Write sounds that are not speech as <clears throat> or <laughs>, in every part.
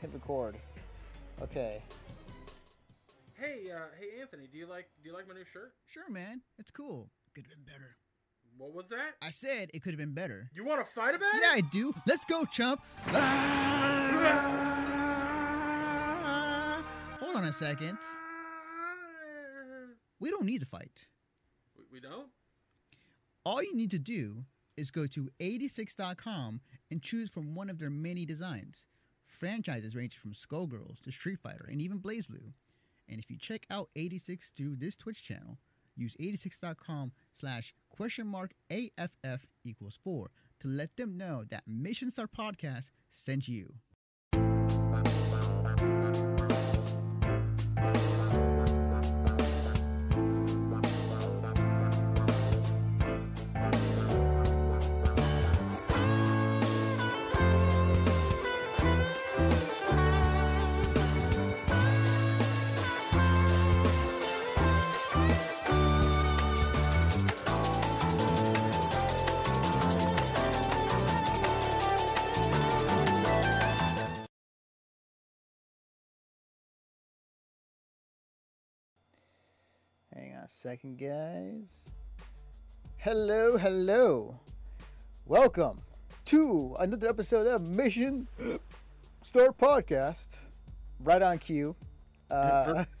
hit record. Okay. Hey, uh, hey, Anthony, do you like do you like my new shirt? Sure, man. It's cool. Could have been better. What was that? I said it could have been better. You want to fight about it? Yeah. I do. Let's go, chump. Ah! Hold on a second. We don't need to fight. We, we don't. All you need to do is go to 86.com and choose from one of their many designs. Franchises range from Skullgirls to Street Fighter and even BlazBlue. And if you check out 86 through this Twitch channel, use 86.com slash question mark AFF equals 4 to let them know that Mission Star Podcast sent you. Second, guys. Hello, hello. Welcome to another episode of Mission Star Podcast. Right on cue. Uh, <laughs>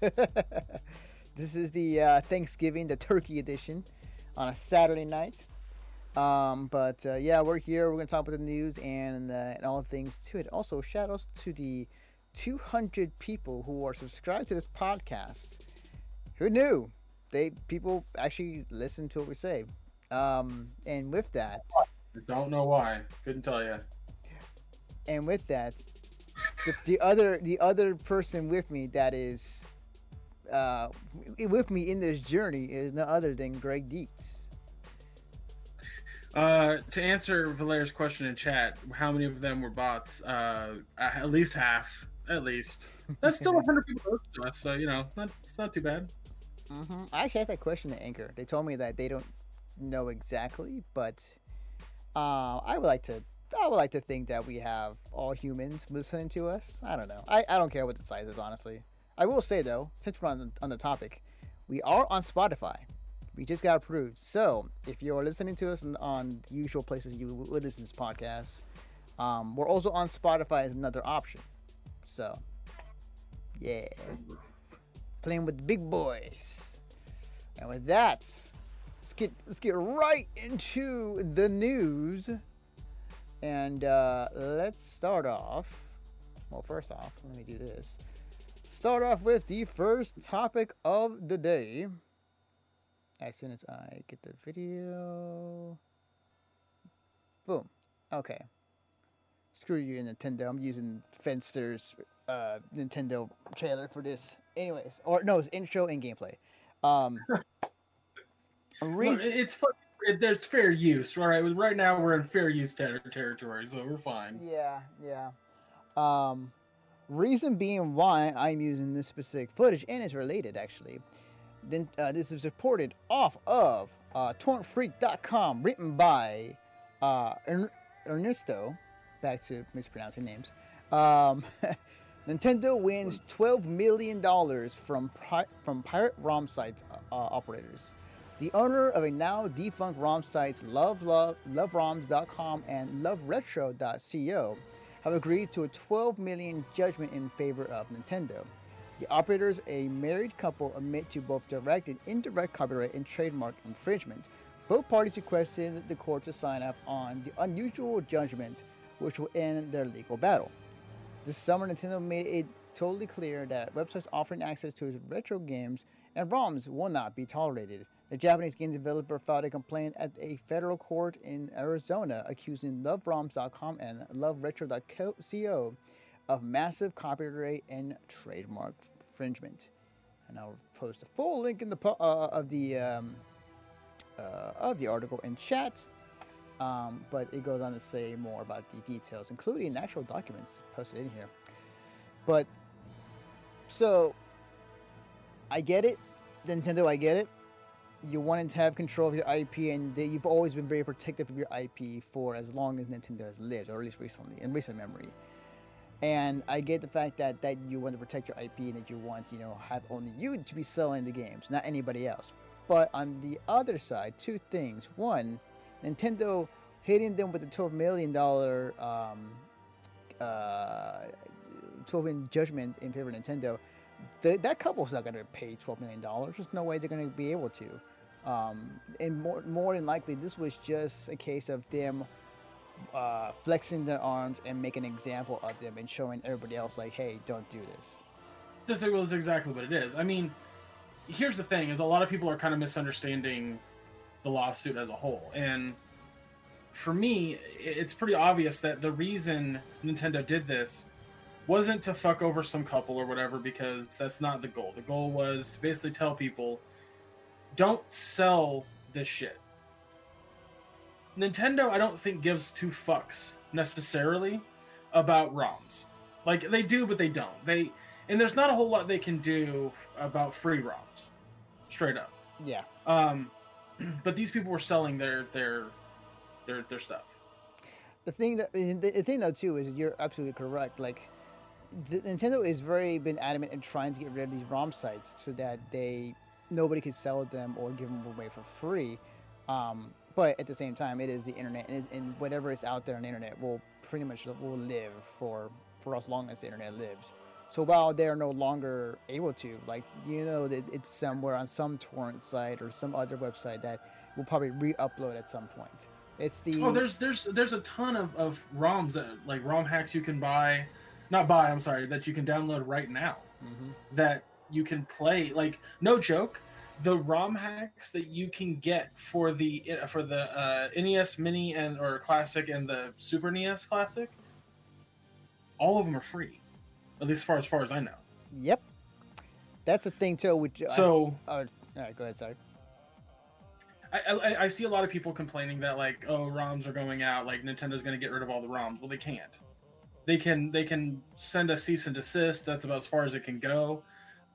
this is the uh, Thanksgiving, the turkey edition on a Saturday night. Um, but uh, yeah, we're here. We're going to talk about the news and, uh, and all things to it. Also, shout outs to the 200 people who are subscribed to this podcast. Who knew? They people actually listen to what we say. Um, and with that, Don't know why. Couldn't tell you. and with that, the, the other the other person with me that is uh, with me in this journey is no other than Greg Dietz. Uh, to answer Valera's question in chat, how many of them were bots? Uh, at least half. At least. That's still 100 people listening to us, so you know, not, it's not too bad. Hmm I actually asked that question to Anchor. They told me that they don't know exactly, but uh, I would like to. I would like to think that we have all humans listening to us. I don't know. I, I don't care what the size is, honestly. I will say though, since we're on, on the topic, we are on Spotify. We just got approved. So if you're listening to us on, on the usual places you would listen to this podcast, um, we're also on Spotify as another option. So yeah, playing with big boys. And with that, let's get let's get right into the news. And uh, let's start off. Well, first off, let me do this. Start off with the first topic of the day. As soon as I get the video. Boom. Okay. Screw you, Nintendo. I'm using Fester's uh, Nintendo trailer for this. Anyways, or no, it's intro and gameplay. Um, <laughs> reason- it- it's fu- it, there's fair use, all right? Right now we're in fair use ter- territory, so we're fine. Yeah, yeah. Um, reason being why I'm using this specific footage, and it's related actually. Then uh, this is reported off of uh, torrentfreak.com, written by uh, Ern- Ernesto. Back to mispronouncing names. Um, <laughs> Nintendo wins 12 million dollars from pri- from pirate ROM sites uh, operators. The owner of a now defunct ROM sites Love Love LoveRoms.com and LoveRetro.co have agreed to a 12 million judgment in favor of Nintendo. The operators, a married couple, admit to both direct and indirect copyright and trademark infringement. Both parties requested the court to sign off on the unusual judgment, which will end their legal battle. This summer, Nintendo made it totally clear that websites offering access to its retro games and ROMs will not be tolerated. The Japanese game developer filed a complaint at a federal court in Arizona accusing LoveRoms.com and LoveRetro.co of massive copyright and trademark infringement. And I'll post a full link in the uh, of the um, uh, of the article in chat. Um, but it goes on to say more about the details, including actual documents posted in here. But so I get it, Nintendo. I get it. You wanted to have control of your IP, and they, you've always been very protective of your IP for as long as Nintendo has lived, or at least recently, in recent memory. And I get the fact that that you want to protect your IP and that you want you know have only you to be selling the games, not anybody else. But on the other side, two things. One, Nintendo hitting them with a twelve million dollar um, uh, twelve million judgment in favor of Nintendo. The, that couple's not going to pay twelve million dollars. There's no way they're going to be able to. Um, and more more than likely, this was just a case of them uh, flexing their arms and making an example of them and showing everybody else like, hey, don't do this. This is exactly what it is. I mean, here's the thing: is a lot of people are kind of misunderstanding the lawsuit as a whole, and for me, it's pretty obvious that the reason Nintendo did this wasn't to fuck over some couple or whatever, because that's not the goal. The goal was to basically tell people, don't sell this shit. Nintendo, I don't think gives two fucks necessarily about ROMs. Like they do, but they don't. They and there's not a whole lot they can do about free ROMs, straight up. Yeah. Um, <clears throat> but these people were selling their their their their stuff. The thing that the thing though too is you're absolutely correct. Like the, Nintendo is very been adamant in trying to get rid of these ROM sites so that they nobody can sell them or give them away for free. Um, but at the same time, it is the internet, and, and whatever is out there on the internet will pretty much will live for for as long as the internet lives. So while they're no longer able to, like you know, it's somewhere on some torrent site or some other website that will probably re-upload at some point. It's the oh, there's there's there's a ton of of ROMs that, like ROM hacks you can buy, not buy. I'm sorry, that you can download right now. Mm-hmm. That you can play. Like no joke, the ROM hacks that you can get for the for the uh, NES Mini and or Classic and the Super NES Classic, all of them are free, at least as far as far as I know. Yep, that's the thing too. Which so, I, oh, all right, go ahead, sorry. I, I, I see a lot of people complaining that like oh ROMs are going out like Nintendo's going to get rid of all the ROMs. Well, they can't. They can they can send a cease and desist. That's about as far as it can go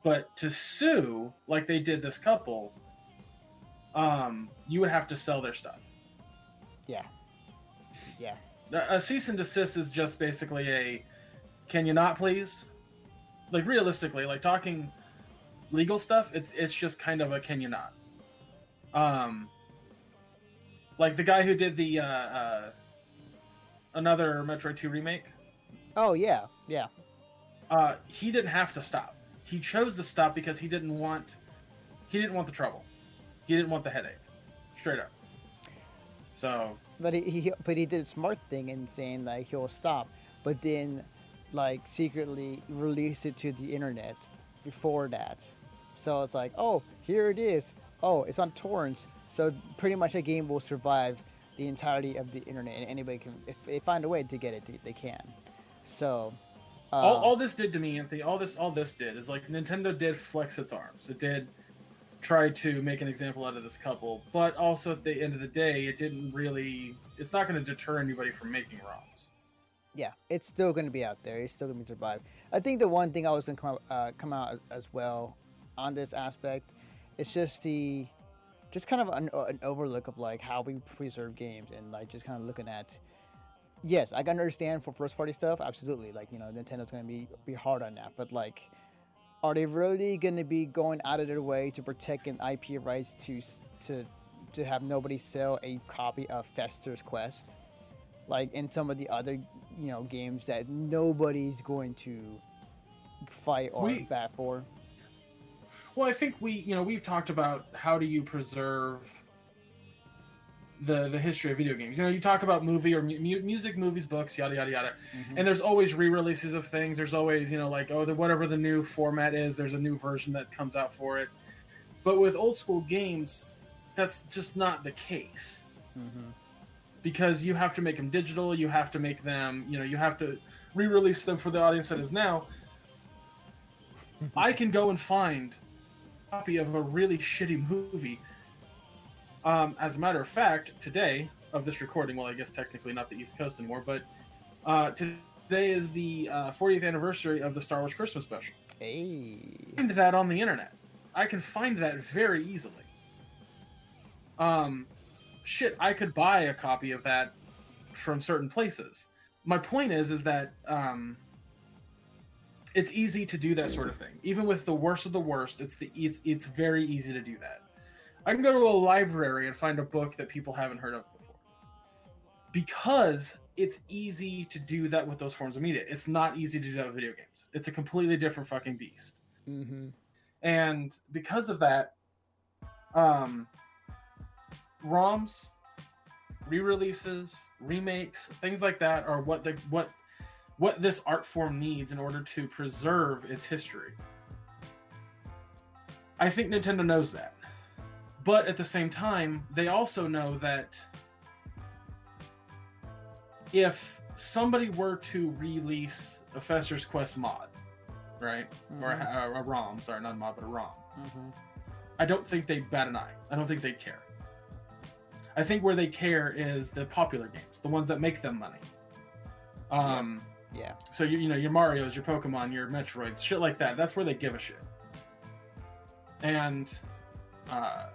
but to sue, like they did this couple, um, you would have to sell their stuff. Yeah. Yeah. A cease and desist is just basically a can you not please? Like realistically, like talking legal stuff, it's it's just kind of a can you not. Um like the guy who did the uh, uh another Metroid 2 remake. Oh yeah, yeah. Uh he didn't have to stop he chose to stop because he didn't want he didn't want the trouble. He didn't want the headache. Straight up. So But he, he but he did a smart thing in saying like he'll stop, but then like secretly release it to the internet before that. So it's like, oh, here it is. Oh, it's on torrents. So pretty much a game will survive the entirety of the internet, and anybody can, if they find a way to get it, they can. So uh, all, all this did to me, Anthony, all this all this did is like Nintendo did flex its arms. It did try to make an example out of this couple, but also at the end of the day, it didn't really. It's not going to deter anybody from making ROMs. Yeah, it's still going to be out there. It's still going to be survive. I think the one thing I was going to come uh, come out as well on this aspect, it's just the just kind of an, an overlook of like how we preserve games and like just kind of looking at yes, I can understand for first party stuff. Absolutely, like you know, Nintendo's gonna be be hard on that. But like, are they really gonna be going out of their way to protect an IP rights to to to have nobody sell a copy of Fester's Quest? Like in some of the other you know games that nobody's going to fight or we, bat for. Well, I think we you know we've talked about how do you preserve the the history of video games. You know, you talk about movie or mu- music, movies, books, yada yada yada, mm-hmm. and there's always re-releases of things. There's always you know like oh the whatever the new format is, there's a new version that comes out for it. But with old school games, that's just not the case. Mm-hmm. Because you have to make them digital, you have to make them, you know, you have to re-release them for the audience that is now. I can go and find a copy of a really shitty movie um, as a matter of fact, today of this recording, well, I guess technically not the East Coast anymore, but uh, today is the uh, 40th anniversary of the Star Wars Christmas special. Hey. Find that on the internet. I can find that very easily. Um, shit, I could buy a copy of that from certain places. My point is, is that um, it's easy to do that sort of thing. Even with the worst of the worst, it's the it's it's very easy to do that. I can go to a library and find a book that people haven't heard of before. Because it's easy to do that with those forms of media. It's not easy to do that with video games. It's a completely different fucking beast. Mm-hmm. And because of that, um ROMs, re-releases, remakes, things like that are what the what what this art form needs in order to preserve its history. I think Nintendo knows that. But at the same time, they also know that if somebody were to release a Fester's Quest mod, right? Or a, a, ROM, sorry, not a mod, but a ROM. Mm-hmm. I don't think they'd bat an eye. I don't think they'd care. I think where they care is the popular games, the ones that make them money. Um, Yeah. so you, you know your Mario's, your Pokemon, your Metroids, shit like that. That's where they give a shit. And uh,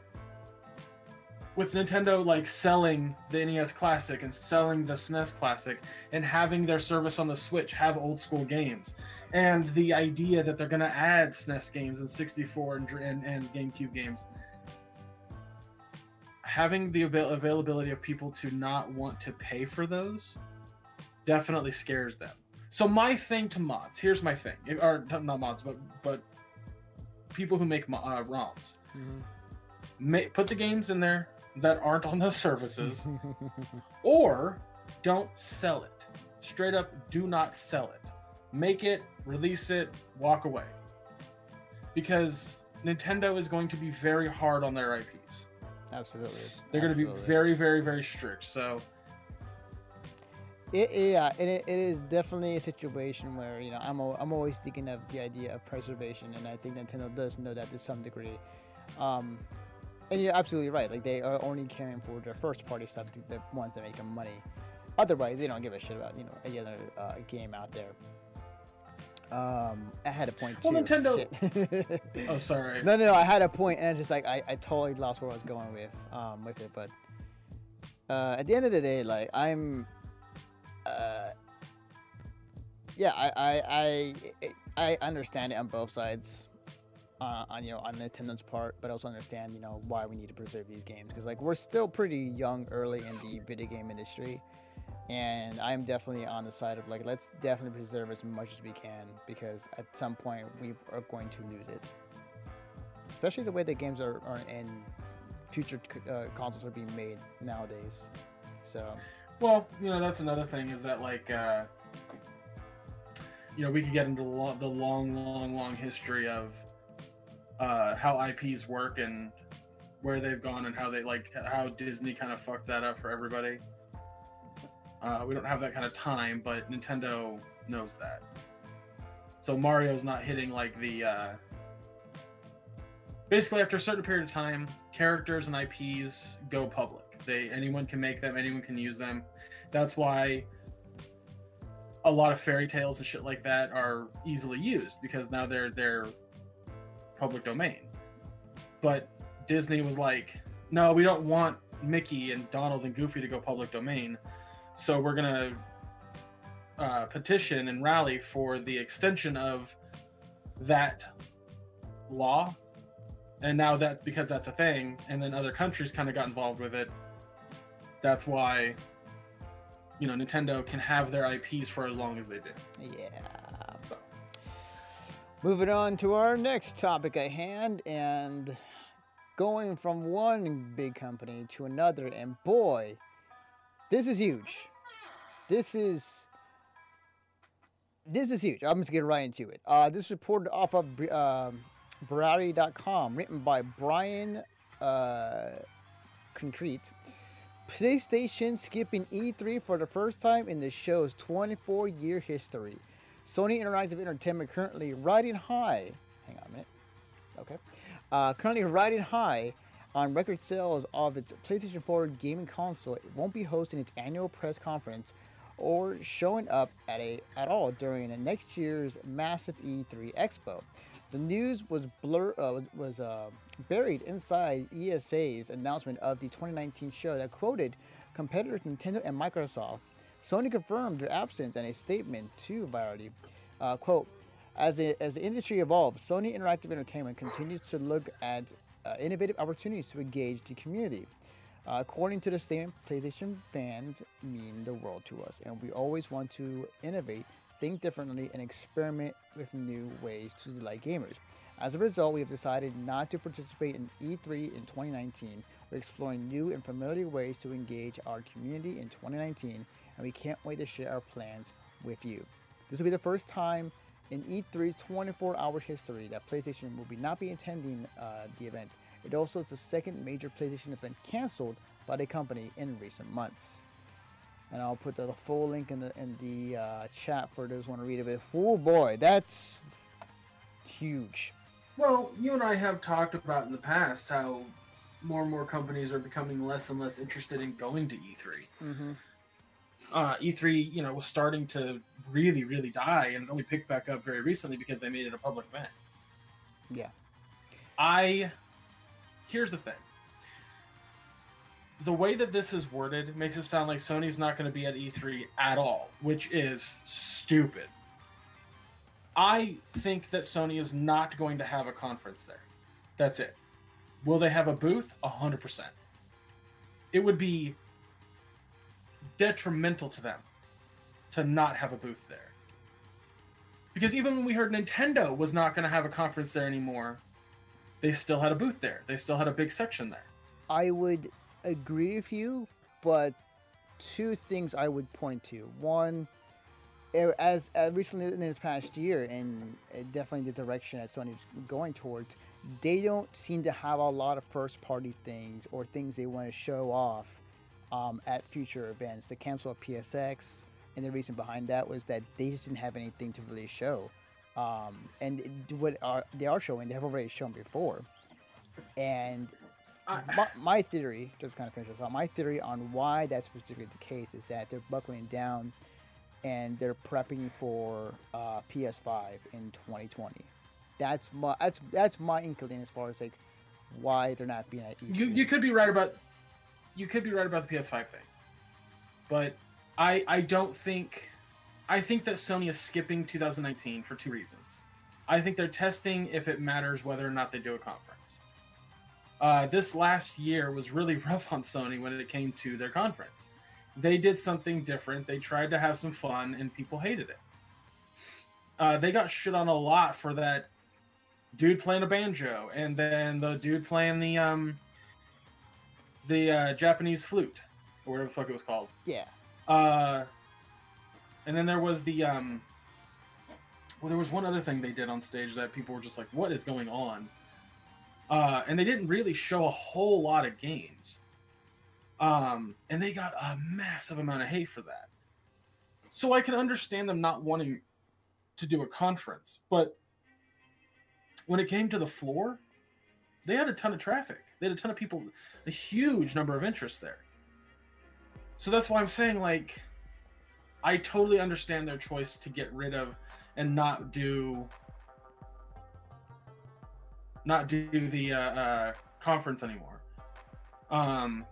with Nintendo like selling the NES Classic and selling the SNES Classic and having their service on the Switch have old school games, and the idea that they're gonna add SNES games and 64 and, and, and GameCube games, having the avail- availability of people to not want to pay for those definitely scares them. So my thing to mods, here's my thing, or not mods, but but people who make uh, ROMs, Mhm. Ma- put the games in there that aren't on those services, <laughs> or don't sell it. Straight up, do not sell it. Make it, release it, walk away. Because Nintendo is going to be very hard on their IPs. Absolutely. They're going to be very, very, very strict. So It, yeah, it, it is definitely a situation where you know I'm I'm always thinking of the idea of preservation, and I think Nintendo does know that to some degree. Um, and you're absolutely right. Like they are only caring for their first party stuff, the, the ones that make them money. Otherwise, they don't give a shit about you know any other uh, game out there. Um, I had a point Well, too. Nintendo- Oh, sorry. <laughs> No, no, no. I had a point, and it's just like I, I totally lost where I was going with um with it. But uh, at the end of the day, like I'm, uh, yeah, I I I, I understand it on both sides. Uh, on you know on the Nintendo's part, but also understand you know why we need to preserve these games because like we're still pretty young, early in the video game industry, and I'm definitely on the side of like let's definitely preserve as much as we can because at some point we are going to lose it especially the way that games are, are in future uh, consoles are being made nowadays. So Well, you know, that's another thing is that like uh you know, we could get into the long, the long, long, long history of uh how IPs work and where they've gone and how they like how Disney kind of fucked that up for everybody. Uh, we don't have that kind of time, but Nintendo knows that. So Mario's not hitting like the uh basically after a certain period of time, characters and IPs go public. They anyone can make them, anyone can use them. That's why a lot of fairy tales and shit like that are easily used because now they're they're public domain. But Disney was like, no, we don't want Mickey and Donald and Goofy to go public domain, so we're gonna uh, petition and rally for the extension of that law and now that because that's a thing and then other countries kind of got involved with it that's why you know nintendo can have their ips for as long as they do yeah. So. Moving on to our next topic at hand, and going from one big company to another, and boy, this is huge. This is this is huge. I'm just getting right into it. Uh, this is reported off of um, Variety.com, written by Brian uh, Crecente. PlayStation skipping E3 for the first time in the show's 24 year history. Sony Interactive Entertainment currently riding high. Hang on a minute. Okay. Uh, currently riding high on record sales of its PlayStation 4 gaming console. It won't be hosting its annual press conference or showing up at a at all during next year's massive E3 Expo. The news was blur uh, was uh, buried inside ESA's announcement of the 2019 show that quoted competitors Nintendo and Microsoft. Sony confirmed their absence in a statement to Variety. Uh, quote, As, it, as the industry evolves, Sony Interactive Entertainment continues to look at uh, innovative opportunities to engage the community. Uh, according to the statement, PlayStation fans mean the world to us, and we always want to innovate, think differently, and experiment with new ways to delight gamers. As a result, we have decided not to participate in E3 in 2019. We're exploring new and familiar ways to engage our community in 2019, and we can't wait to share our plans with you. This will be the first time in E3's 24-hour history that PlayStation will be not be attending uh, the event. It also is the second major PlayStation event canceled by the company in recent months. And I'll put the, full link in the in the uh, chat for those who want to read it. Oh boy, that's huge. Well, you and I have talked about in the past how more and more companies are becoming less and less interested in going to E3. Mm-hmm. Uh, E3, you know, was starting to really, really die, and only picked back up very recently because they made it a public event. Yeah. I here's the thing. The way that this is worded makes it sound like Sony's not going to be at E3 at all, which is stupid. I think that Sony is not going to have a conference there. That's it. Will they have a booth? 100%. It would be detrimental to them to not have a booth there. Because even when we heard Nintendo was not going to have a conference there anymore, they still had a booth there. They still had a big section there. I would agree with you, but two things I would point to. One, as, as recently in this past year, and definitely the direction that Sony's going towards, they don't seem to have a lot of first party things or things they want to show off um, at future events. The cancel of PSX, and the reason behind that was that they just didn't have anything to really show. Um, and it- what are, they are showing, they have already shown before. And I- my, my theory, just kind of finish this out, my theory on why that's specifically the case is that they're buckling down and they're prepping for uh, PS5 in 2020. That's my that's that's my inkling as far as like why they're not being at E3. You you could be right about you could be right about the PS5 thing. But I I don't think I think that Sony is skipping 2019 for two reasons. I think they're testing if it matters whether or not they do a conference. Uh, this last year was really <laughs> rough on Sony when it came to their conference. They did something different. They tried to have some fun, and people hated it. Uh, they got shit on a lot for that dude playing a banjo, and then the dude playing the um the uh, Japanese flute, or whatever the fuck it was called. yeah. Uh, and then there was the um. Well, there was one other thing they did on stage that people were just like, "What is going on?" Uh, and they didn't really show a whole lot of games. Um, and they got a massive amount of hate for that. So I can understand them not wanting to do a conference, but when it came to the floor, they had a ton of traffic. They had a ton of people, a huge number of interest there. So that's why I'm saying, like, I totally understand their choice to get rid of and not do, not do the uh, uh, conference anymore. Um,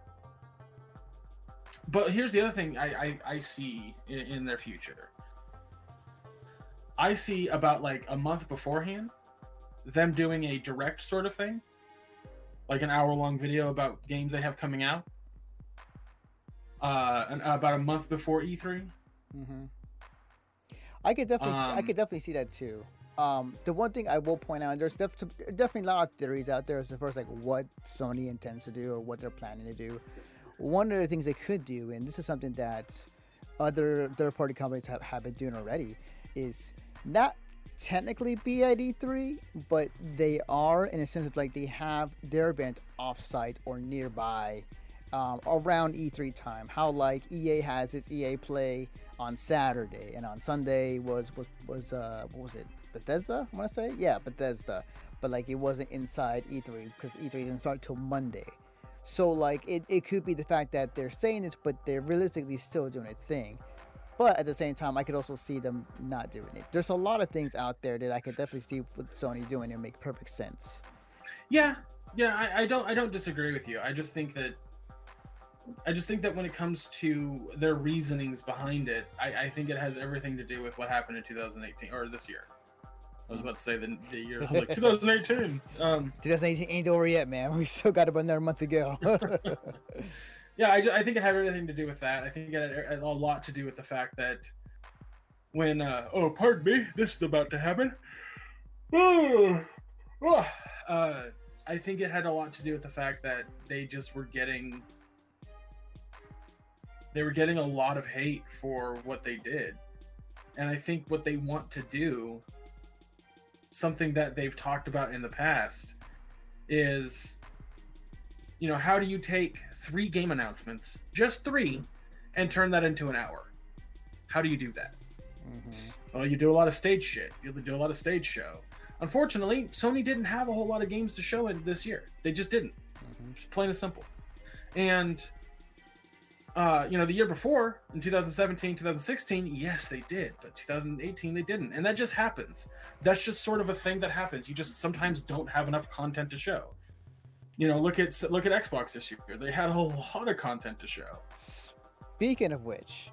but here's the other thing I I, I see in, in their future. I see about like a month beforehand, them doing a direct sort of thing, like an hour long video about games they have coming out. Uh, about a month before E E3. Hmm I could definitely, I Um, could definitely see that too. Um, the one thing I will point out, and there's def- definitely a lot of theories out there as far as like what Sony intends to do or what they're planning to do. One of the things they could do, and this is something that other third-party companies have, have been doing already, is not technically be at E3, but they are in a sense that like they have their event offsite or nearby um, around E3 time. How like EA has its EA Play on Saturday, and on Sunday was was was uh what was it Bethesda? I want to say yeah Bethesda, but like it wasn't inside E3 because E3 didn't start till Monday. So like it, it could be the fact that they're saying this, but they're realistically still doing a thing. But at the same time, I could also see them not doing it. There's a lot of things out there that I could definitely see with Sony doing and make perfect sense. Yeah, yeah, I, I don't I don't disagree with you. I just think that I just think that when it comes to their reasonings behind it, I, I think it has everything to do with what happened in 2018 or this year. I was about to say the, the year. I was <laughs> like 2018. Um, 2018 ain't over yet, man. <laughs> We still got about another month to go. <laughs> yeah, I, I think it had everything to do with that. I think it had a lot to do with the fact that when, uh, oh, pardon me, this is about to happen. Oh, <sighs> oh, uh, I think it had a lot to do with the fact that they just were getting. They were getting a lot of hate for what they did. And I think what they want to do, something that they've talked about in the past, is you know, how do you take three game announcements, just three, and turn that into an hour? How do you do that? Mhm. Well, you do a lot of stage shit. You do a lot of stage show. Unfortunately, Sony didn't have a whole lot of games to show in this year. They just didn't. Mhm. Just plain and simple. And uh, you know, the year before, in 2017, 2016, yes, they did, but 2018 they didn't. And that just happens. That's just sort of a thing that happens. You just sometimes don't have enough content to show. You know, look at look at Xbox this year. They had a lot of content to show. Speaking of which,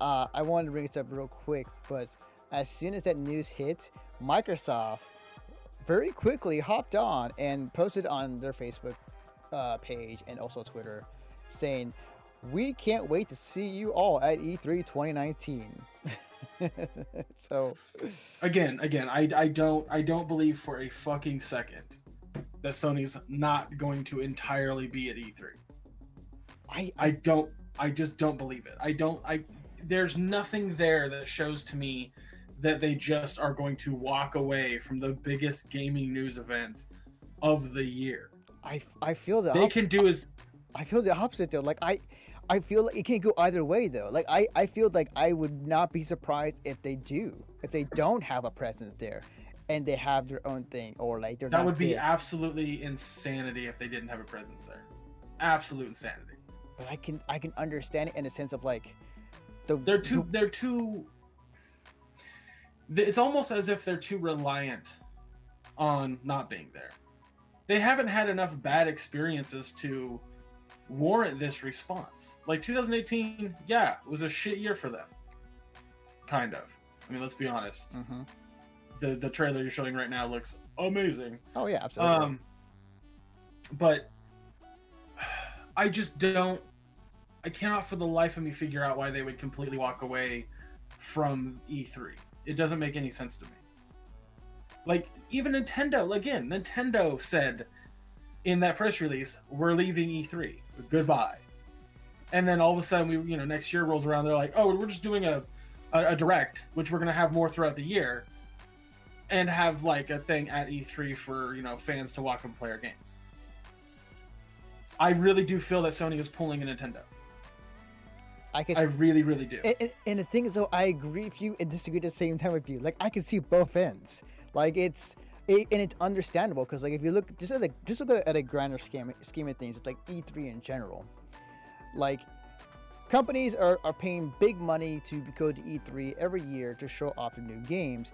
uh, I wanted to bring this up real quick, but as soon as that news hit, Microsoft very quickly hopped on and posted on their Facebook uh, page and also Twitter saying, We can't wait to see you all at E E3 2019. <laughs> so, again again I, I don't i don't believe for a fucking second that sony's not going to entirely be at e3 I, i don't i just don't believe it i don't i there's nothing there that shows to me that they just are going to walk away from the biggest gaming news event of the year I, I feel that they op- can do is I feel the opposite though. Like I, I feel like it can't go either way though. Like I, I feel like I would not be surprised if they do, if they don't have a presence there, and they have their own thing, or like they're that would be absolutely insanity if they didn't have a presence there. Absolute insanity. But I can, I can understand it in a sense of like, the they're too they're too it's almost as if they're too reliant on not being there. They haven't had enough bad experiences to warrant this response like 2018 yeah it was a shit year for them kind of i mean let's be honest hmm the the trailer you're showing right now looks amazing Oh yeah, absolutely. um, but <sighs> I just don't. I cannot for the life of me figure out why they would completely walk away from E3. It doesn't make any sense to me. Like even Nintendo, again, Nintendo said in that press release, "We're leaving E3. Goodbye." And then all of a sudden, we you know next year rolls around, they're like, "Oh, we're just doing a a, a direct, which we're gonna have more throughout the year." and have like a thing at E3 for you know fans to walk and play our games. I really do feel that Sony is pulling a Nintendo. I can. I really, really do. and, and the thing is, though, I agree with you and disagree at the same time with you. Like I can see both ends. Like it's. It, and it's understandable because, like, if you look just at the just look at a grander scheme scheme of things, it's like E3 in general. Like, companies are, are paying big money to go to E3 every year to show off their new games,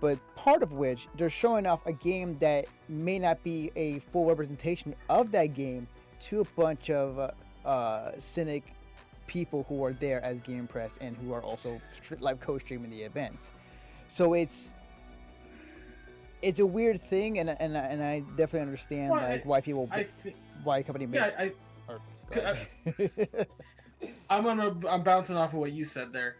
but part of which they're showing off a game that may not be a full representation of that game to a bunch of uh, uh, cynic people who are there as game press and who are also live co-streaming the events. So it's it's a weird thing, and and, and I definitely understand Well, like I- why people I th- why a company makes. yeah, I, or, <laughs> c- <laughs> I'm gonna I'm bouncing off of what you said there.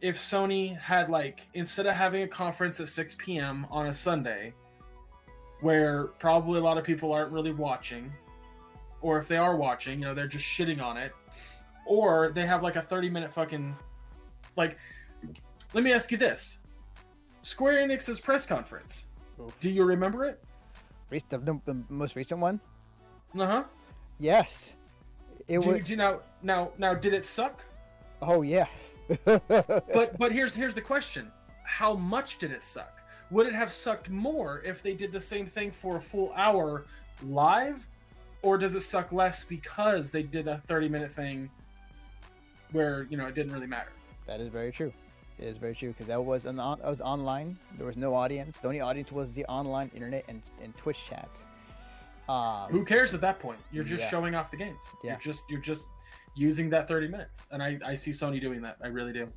If Sony had like instead of having a conference at 6 p.m. on a Sunday, where probably a lot of people aren't really watching, or if they are watching, you know, they're just shitting on it, or they have like a 30 minute fucking like. Let me ask you this: Square Enix's press conference. Oof. Do you remember it? The, the, the most recent one, Uh huh. yes, it Do, was. do now now now did it suck? Oh yeah. <laughs> but but here's here's the question how much did it suck would it have sucked more if they did the same thing for a full hour live or does it suck less because they did a 30 minute thing where you know it didn't really matter That is very true. It is very true because that was an on, that was online. There was no audience. The only audience was the online internet and, and Twitch chat. Um, who cares at that point you're just Yeah. showing off the games Yeah. you're just you're just using that 30 minutes and i i see sony doing that i really do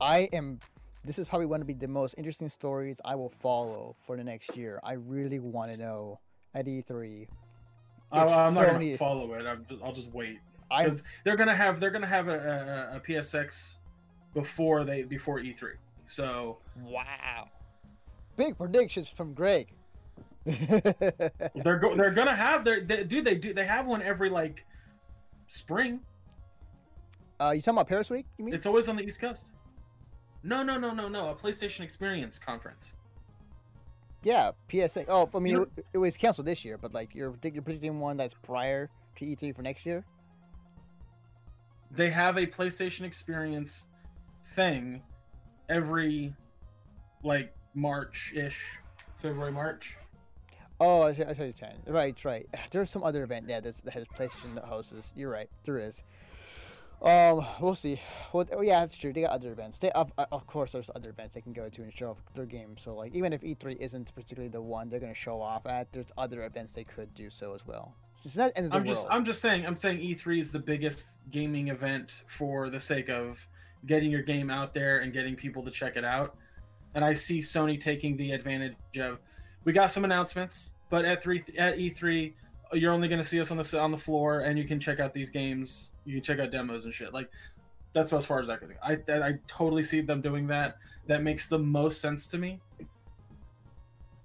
I am this is probably going to be the most interesting stories I will follow for the next year. I really want to know at E3. I, I'm not gonna follow it. I'm just, I'll just wait I because they're gonna have they're gonna have a, a, a PSX before they before E3. So wow, big predictions from Greg. <laughs> they're go, they're gonna have their they, dude they do they have one every like spring. uh, you talking about Paris Week? You mean? It's always on the East Coast. No, no, no, no, no. A PlayStation Experience conference. yeah, PSA. Oh, I mean, You it, it was canceled this year, but like you're, you're predicting one that's prior to E3 for next year. They have a PlayStation Experience thing every like March ish, February March. Oh, I see, I see what you're saying. Right, right. <sighs> There's some other event, yeah, that has PlayStation that hosts this. You're right, there is. Um, we'll see. Well, oh, yeah, that's true. They got other events. They, of, of course, there's other events they can go to and show off their games. So, like, even if E3 isn't particularly the one they're going to show off at, there's other events they could do so as well. It's not the end of the I'm just. I'm just saying I'm saying E3 is the biggest gaming event for the sake of getting your game out there and getting people to check it out. And I see Sony taking the advantage of we got some announcements, but at three at E3 you're only going to see us on the on the floor and you can check out these games. You can check out demos and shit. Like that's as far as I can think. I I totally see them doing that. That makes the most sense to me.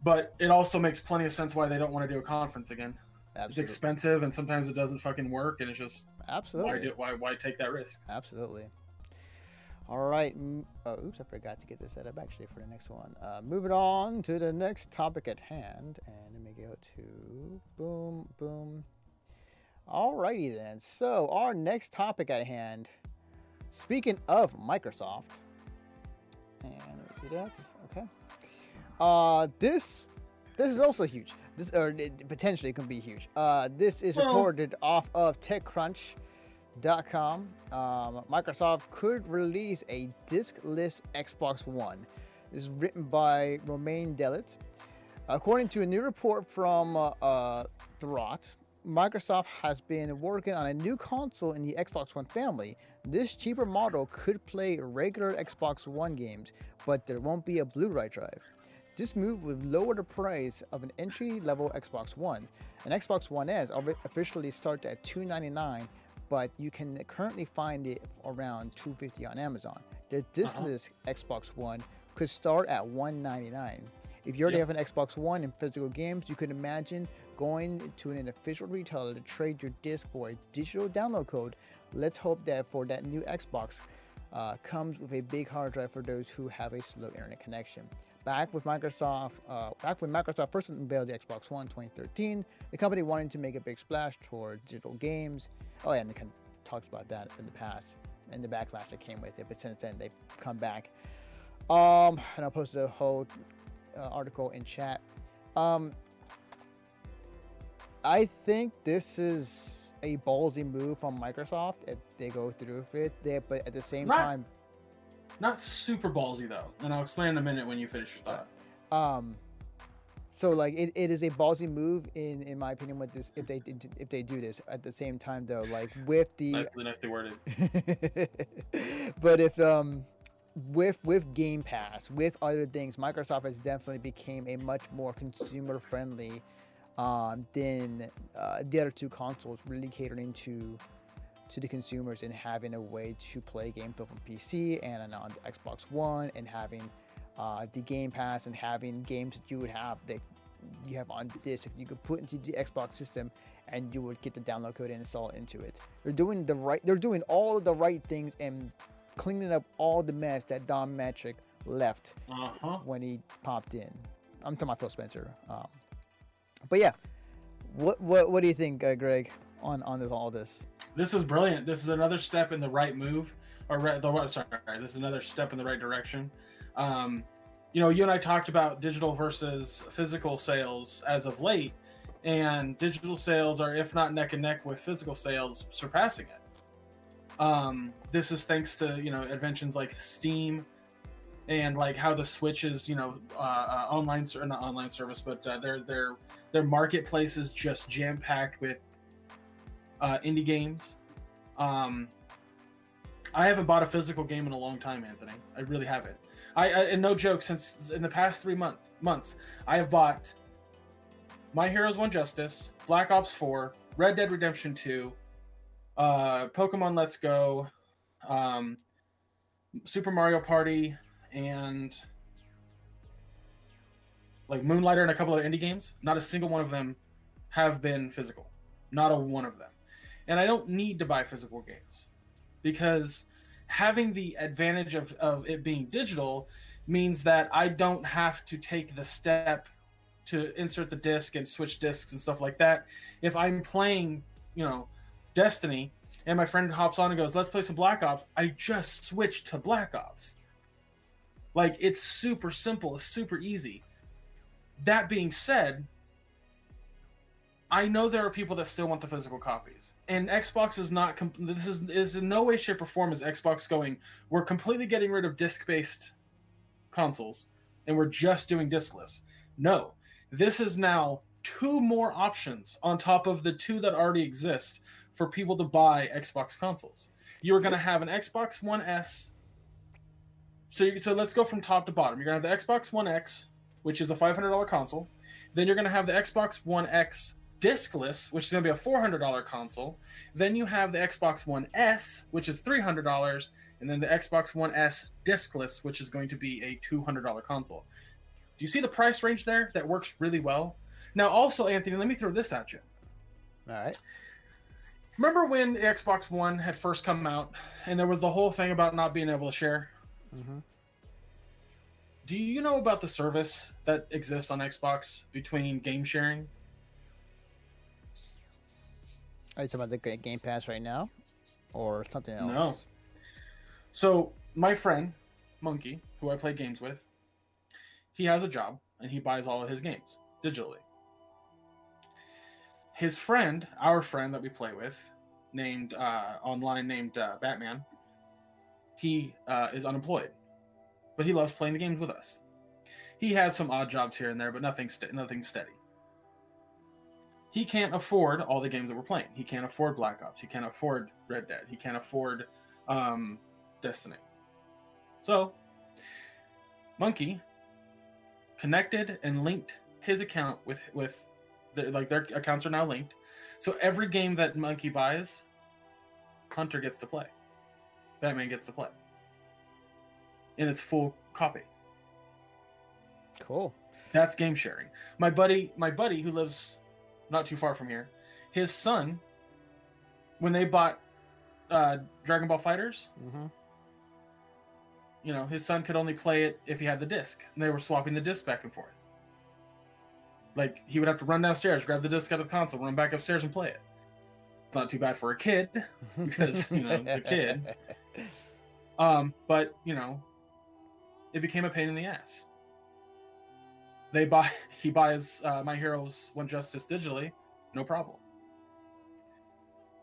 But it also makes plenty of sense why they don't want to do a conference again it's expensive and sometimes it doesn't fucking work and it's just why Absolutely. do, why why take that risk Absolutely. All right. Oh, oops, I forgot to get this set up actually for the next one. Uh, moving on to the next topic at hand. And let me go to boom, boom. All righty then. So, our next topic at hand, speaking of Microsoft, and let me do that. Okay. Uh, this this is also huge. This or it, potentially it can be huge. Uh, this is reported off of TechCrunch com. Um, Microsoft could release a diskless Xbox One. This is written by Romain Dillet. According to a new report from uh, uh, Thurrott, Microsoft has been working on a new console in the Xbox One family. This cheaper model could play regular Xbox One games, but there won't be a Blu-ray drive. This move would lower the price of an entry-level Xbox One. An Xbox One S officially starts at $299, but you can currently find it around 250 on Amazon. The diskless Xbox One could start at 199. If you already Yep. have an Xbox One and physical games, you can imagine going to an official retailer to trade your disc for a digital download code. Let's hope that for that new Xbox uh, comes with a big hard drive for those who have a slow internet connection. Back with Microsoft, uh, back when Microsoft first unveiled the Xbox One in 2013, the company wanted to make a big splash toward digital games. Oh yeah, and they kind of talks about that in the past and the backlash that came with it. But since then, they've come back. Um, and I'll post the whole uh, article in chat. Um, I think this is a ballsy move from Microsoft if they go through with it. They, but at the same time, not super ballsy though and i'll explain in a minute when you finish your thought. Um, so like it, it is a ballsy move in in my opinion with this if they did- if they do this at the same time though like with the nicely nicely worded. <laughs> But if um with with Game Pass, with other things, Microsoft has definitely became a much more consumer friendly um, than uh, the other two consoles, really catering to to the consumers and having a way to play games both on PC and on, Xbox One, and having uh, the Game Pass and having games that you would have that you have on disc you could put into the Xbox system and you would get the download code and install it into it. They're doing the right they're doing all of the right things and cleaning up all the mess that Don Mattrick left uh-huh when he popped in. I'm talking about Phil Spencer. Um, but yeah, what what what do you think, uh, Greg, on on this all this? this is brilliant. This is another step in the right move or re- the right sorry this is another step in the right direction. Um you know you and i talked about digital versus physical sales as of late and digital sales are if not neck and neck with physical sales surpassing it. Um this is thanks to you know inventions like steam and like how the switch is you know uh, uh online ser- not online service but uh, their their their marketplace is just jam packed with uh, indie games. Um, I haven't bought a physical game in a long time, Anthony. I really haven't. I, I and no joke, since in the past three month months, I have bought My Hero One's Justice, Black Ops Four, Red Dead Redemption Two, uh, Pokemon Let's Go, um, Super Mario Party, and like Moonlighter and a couple other indie games. Not a single one of them have been physical. Not a one of them. And I don't need to buy physical games because having the advantage of, of it being digital means that I don't have to take the step to insert the disc and switch discs and stuff like that. If I'm playing, you know, Destiny and my friend hops on and goes, "Let's play some Black Ops," I just switch to Black Ops. Like it's super simple, it's super easy. That being said, I know there are people that still want the physical copies, and Xbox is not. This is is in no way, shape, or form is Xbox going. We're completely getting rid of disc-based consoles, and we're just doing discless. No, this is now two more options on top of the two that already exist for people to buy Xbox consoles. You are going to have an Xbox One S. So, so let's go from top to bottom. You're going to have the Xbox One X, which is a $500 console. Then you're going to have the Xbox One X discless, which is going to be a $400 console. Then you have the Xbox One S, which is $300, and then the Xbox One S discless, which is going to be a $200 console. Do you see the price range there? That works really well. Now, also, Anthony, let me throw this at you. All right. Remember when the Xbox One had first come out, and there was the whole thing about not being able to share? Mm-hmm. Do you know about the service that exists on Xbox between game sharing? Are you talking about the Game Pass right now, or something else? No. So my friend, Monkey, who I play games with, he has a job and he buys all of his games digitally. His friend, our friend that we play with, named uh, online named uh, Batman, he uh, is unemployed, but he loves playing the games with us. He has some odd jobs here and there, but nothing st- nothing steady. He can't afford all the games that we're playing. He can't afford Black Ops. He can't afford Red Dead. He can't afford um, Destiny. So, Monkey connected and linked his account with with the, like their accounts are now linked. So every game that Monkey buys, Hunter gets to play. Batman gets to play. In its full copy. Cool. That's game sharing. My buddy, my buddy who lives not too far from here, his son, when they bought uh, Dragon Ball FighterZ, Mm-hmm. you know, his son could only play it if he had the disc, and they were swapping the disc back and forth. Like he would have to run downstairs, grab the disc out of the console, run back upstairs, and play it. It's not too bad for a kid, <laughs> Because, you know, it's a kid. <laughs> um, but you know, it became a pain in the ass. They buy, <laughs> he buys uh, My Hero One's Justice digitally, no problem.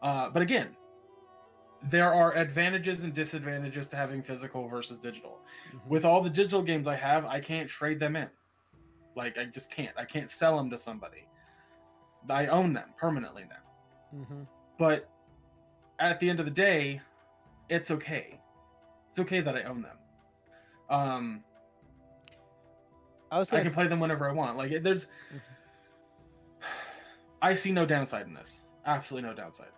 Uh, but again, there are advantages and disadvantages to having physical versus digital. Mhm. With all the digital games I have, I can't trade them in. Like I just can't. I can't sell them to somebody. I own them permanently now. Mhm. But at the end of the day, it's okay. It's okay that I own them. Um, I was I can play them whenever I want. Like there's, <sighs> I see no downside in this. Absolutely no downside.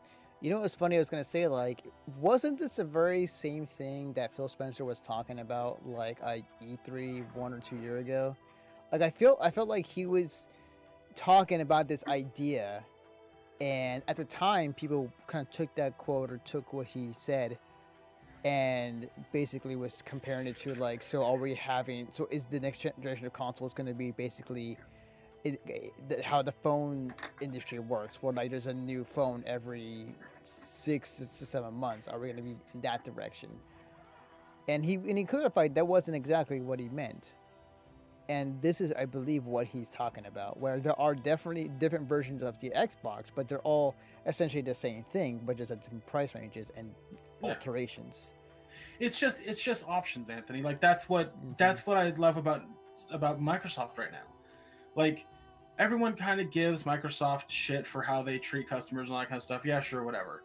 You know what's funny? I was gonna say like, wasn't this the very same thing that Phil Spencer was talking about like at E3 one or two year ago? Like I feel I felt like he was talking about this idea, and at the time people kind of took that quote or took what he said, and basically was comparing it to like, so are we having? So is the next generation of consoles going to be basically? It, it, how the phone industry works, where like there's a new phone every six to seven months. Are we going to be in that direction? And he and he clarified that wasn't exactly what he meant. And this is, I believe, what he's talking about, where there are definitely different versions of the Xbox, but they're all essentially the same thing, but just at different price ranges and. Alterations. It's just it's just options, Anthony. Like that's what Mhm. that's what I love about about Microsoft right now. Like everyone kind of gives Microsoft shit for how they treat customers and all that kind of stuff. Yeah, sure, whatever.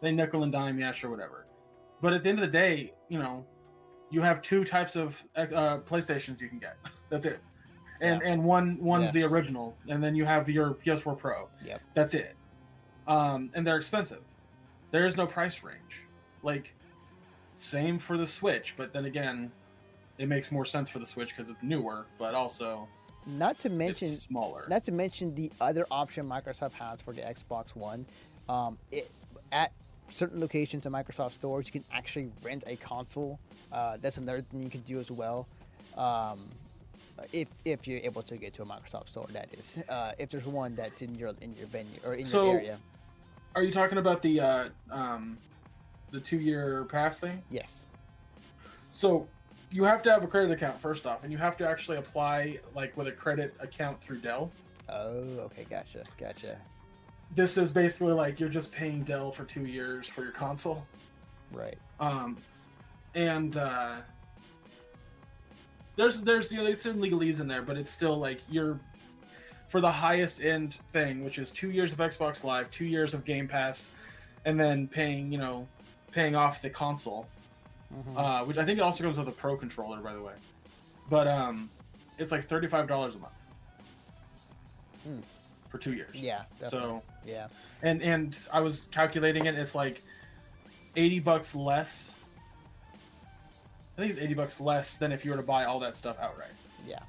They nickel and dime, yeah, sure, whatever. But at the end of the day, you know, you have two types of uh, PlayStations you can get. <laughs> That's it. And Yeah. and one one's the original, and then you have your PS4 Pro. Yep. That's it. Um, and they're expensive. There is no price range. Like, same for the Switch, but then again, it makes more sense for the Switch because it's newer, but also Not to mention, it's smaller. not to mention the other option Microsoft has for the Xbox One. Um, it, at certain locations in Microsoft stores, you can actually rent a console. Uh, that's another thing you can do as well. Um, if, if you're able to get to a Microsoft store, that is. Uh, if there's one that's in your in your venue or in So- your area, Are you talking about the uh, um, the two year pass thing? yes. So you have to have a credit account first off, and you have to actually apply like with a credit account through Dell. Oh, okay, gotcha, gotcha. This is basically like you're just paying Dell for two years for your console. Right. Um, and uh, there's there's you know it's some legalese in there, but it's still like you're for the highest end thing, which is two years of Xbox Live, two years of Game Pass, and then paying you know paying off the console, Mhm. uh, which I think it also comes with a Pro controller, by the way. But um, it's like thirty five dollars a month Hmm. for two years. yeah. Definitely. So yeah. and and I was calculating it. It's like eighty bucks less. I think it's eighty bucks less than if you were to buy all that stuff outright. Yeah.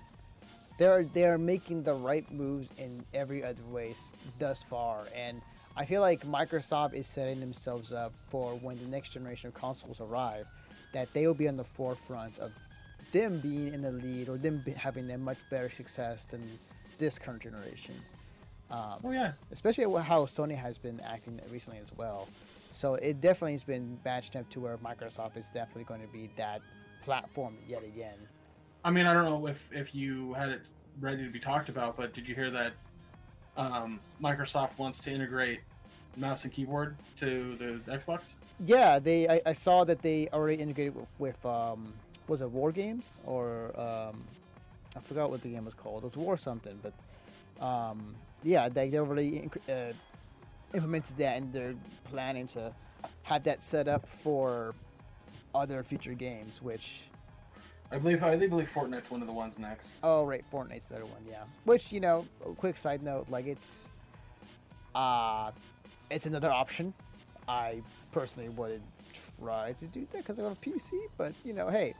They're they're making the right moves in every other way thus far, and I feel like Microsoft is setting themselves up for when the next generation of consoles arrive, that they will be on the forefront of them being in the lead or them having a much better success than this current generation. Um, Oh yeah, especially how Sony has been acting recently as well. So it definitely has been matched up to where Microsoft is definitely going to be that platform yet again. I mean I don't know if if you had it ready to be talked about, but did you hear that um, Microsoft wants to integrate mouse and keyboard to the Xbox? Yeah, they. I, I saw that they already integrated with, with um, was it War Games or um, I forgot what the game was called. It was War something, but um, yeah, they, they already uh, implemented that, and they're planning to have that set up for other future games. Which I believe I believe Fortnite's one of the ones next. oh right, Fortnite's the other one, yeah. Which you know, quick side note, like it's uh it's another option. I personally would try to do that because I have a PC, but you know, hey,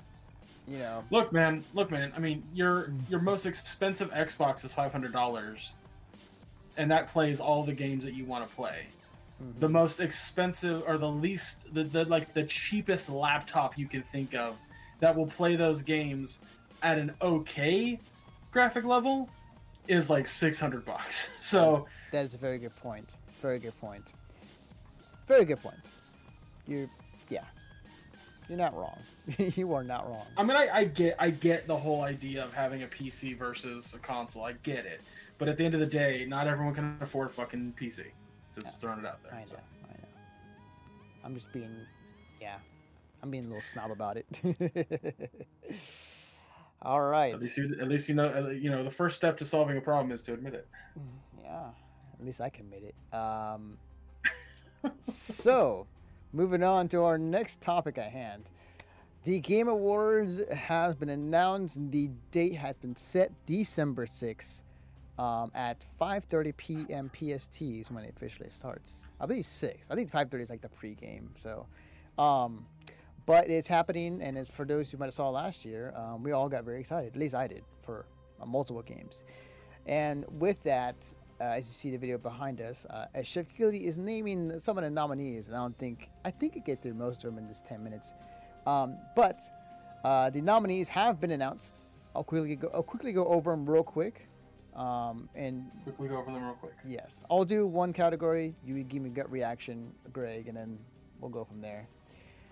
you know, Look, man. Look, man. I mean, your your most expensive Xbox is five hundred dollars, and that plays all the games that you want to play. mhm. The most expensive, or the least, the, the like the cheapest laptop you can think of, that will play those games at an okay graphic level, is like six hundred bucks. <laughs> So that is a very good point. Very good point. Very good point. You're, yeah, you're not wrong. <laughs> you are not wrong. I mean, I, I get I get the whole idea of having a PC versus a console. I get it, but at the end of the day, not everyone can afford a fucking PC. Just throwing it out there. I know, so. I know. I'm just being, yeah, I'm being a little snob about it. <laughs> All right. At least you, at least you know, you know, the first step to solving a problem is to admit it. Mm, yeah, at least I can admit it. Um, <laughs> so, moving on to our next topic at hand. The Game Awards has been announced. The date has been set December 6th um, at 5.30 p.m. PST is when it officially starts. I believe 6. I think 5.30 is like the pregame. So, um, but it's happening, and it's for those who might have saw last year. Um, we all got very excited. At least I did for uh, multiple games. And with that, uh, as you see the video behind us, uh, as Geoff Keighley is naming some of the nominees, and I don't think I think I get through most of them in this 10 minutes. Um, but uh, the nominees have been announced. I'll quickly go. I'll quickly go over them real quick. Um, and Quickly go over them real quick. yes, I'll do one category. You give me gut reaction, Greg, and then we'll go from there.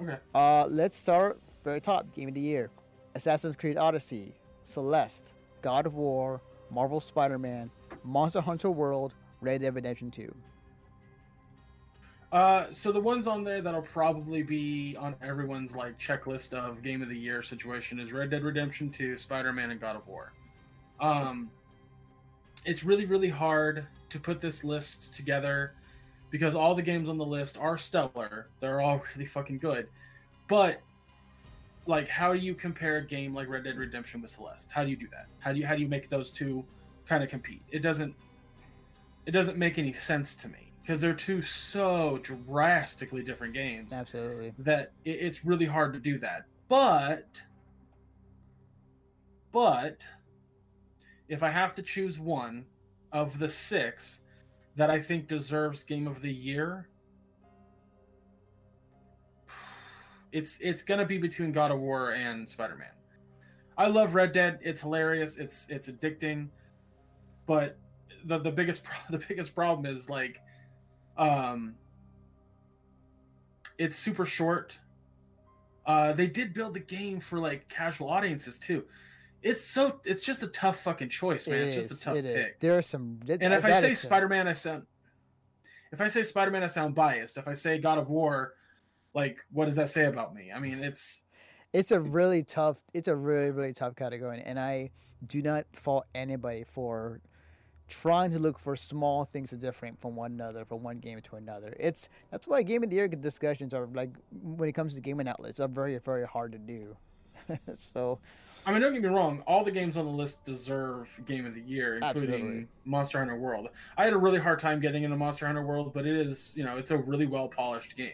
Okay. Uh, let's start very top. Game of the year: Assassin's Creed Odyssey, Celeste, God of War, Marvel Spider-Man, Monster Hunter World, Red Dead Redemption 2. Uh, so the ones on there that'll probably be on everyone's like checklist of game of the year situation is Red Dead Redemption 2, Spider-Man, and God of War. Um, it's really really hard to put this list together because all the games on the list are stellar. They're all <laughs> really fucking good, but like how do you compare a game like Red Dead Redemption with Celeste? How do you do that? How do you how do you make those two kind of compete? It doesn't it doesn't make any sense to me because they're two so drastically different games Absolutely. that it, it's really hard to do that. But but if I have to choose one of the six that I think deserves game of the year, it's it's gonna be between God of War and Spider Man. I love Red Dead. It's hilarious. It's it's addicting, but the the biggest <laughs> the biggest problem is like, um, it's super short. Uh, they did build the game for like casual audiences too. It's so it's just a tough fucking choice, man. It it's just a tough it is. pick. There are some. th- And if I say Spider Man, I sound. If I say Spider Man, I sound biased. If I say God of War, like what does that say about me? I mean, it's it's a really tough. It's a really really tough category, and I do not fault anybody for trying to look for small things that are different from one another, from one game to another. It's that's why game of the year discussions are like when it comes to gaming outlets are very very hard to do. <laughs> so I mean, don't get me wrong. All the games on the list deserve Game of the Year, including Absolutely. Monster Hunter World. I had a really hard time getting into Monster Hunter World, but it is, you know, it's a really well polished game.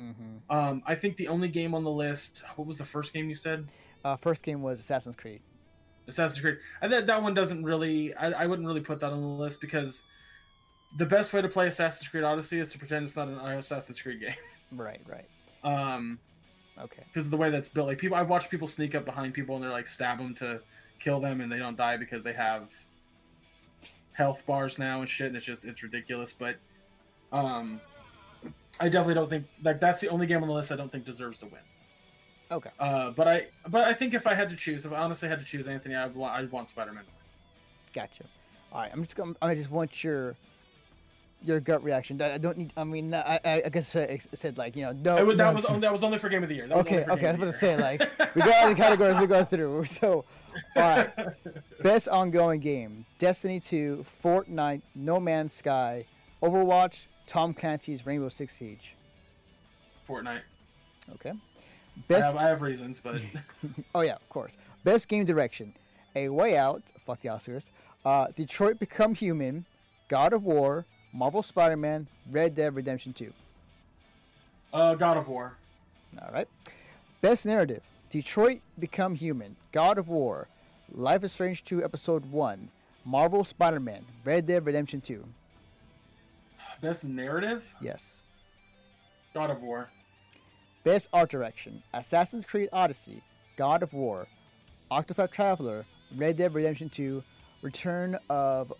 mhm. Um, I think the only game on the list. What was the first game you said? uh, first game was Assassin's Creed. Assassin's Creed. And that that one doesn't really. I, I wouldn't really put that on the list because the best way to play Assassin's Creed Odyssey is to pretend it's not an Assassin's Creed game. Right, right. Um, Okay. because of the way that's built. Like people, I've watched people sneak up behind people and they're like stab them to kill them, and they don't die because they have health bars now and shit. And it's just it's ridiculous. But um, I definitely don't think like that's the only game on the list I don't think deserves to win. Okay. Uh, but I but I think if I had to choose, if I honestly had to choose Anthony, I would want I'd want Spider Man. Gotcha. All right, I'm just gonna. I just want your your gut reaction. I I don't need. I mean, I I, I guess I said like you know no. that no, was only, that was only for Game of the Year. That Okay, okay, I was about to say, <laughs> we got all the categories to go through. <laughs> So, all right, <laughs> best ongoing game: Destiny 2, Fortnite, No Man's Sky, Overwatch, Tom Clancy's Rainbow Six Siege. Fortnite. Okay. I Best. have, I have reasons, but <laughs> Oh yeah, of course. Best game direction: A Way Out. Fuck the Oscars. Uh, Detroit Become Human, God of War, Marvel Spider-Man, Red Dead Redemption 2. uh, God of War. All right. Best narrative: Detroit Become Human, God of War, Life is Strange 2 Episode 1, Marvel Spider-Man, Red Dead Redemption 2. Best narrative. Yes. God of War. Best art direction: Assassin's Creed Odyssey, God of War, Octopath Traveler, Red Dead Redemption 2, Return of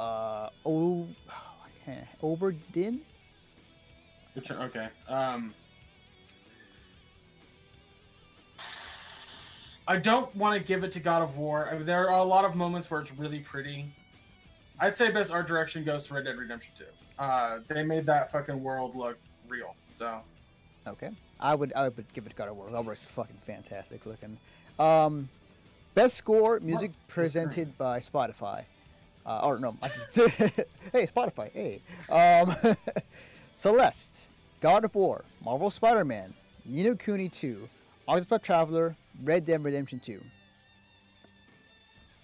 uh o- Obra Dinn. Return, okay. Um, I don't want to give it to God of War. I mean, there are a lot of moments where it's really pretty. I'd say best art direction goes to Red Dead Redemption 2. Uh, they made that fucking world look real. So Okay. I would I would give it to God of War. God of War is fucking fantastic looking. Um, best score music presented by Spotify. Uh, or no, <laughs> I just, <laughs> hey Spotify, hey. Um, <laughs> Celeste, God of War, Marvel Spider-Man, Ni no Kuni 2, Octopath Traveler, Red Dead Redemption 2.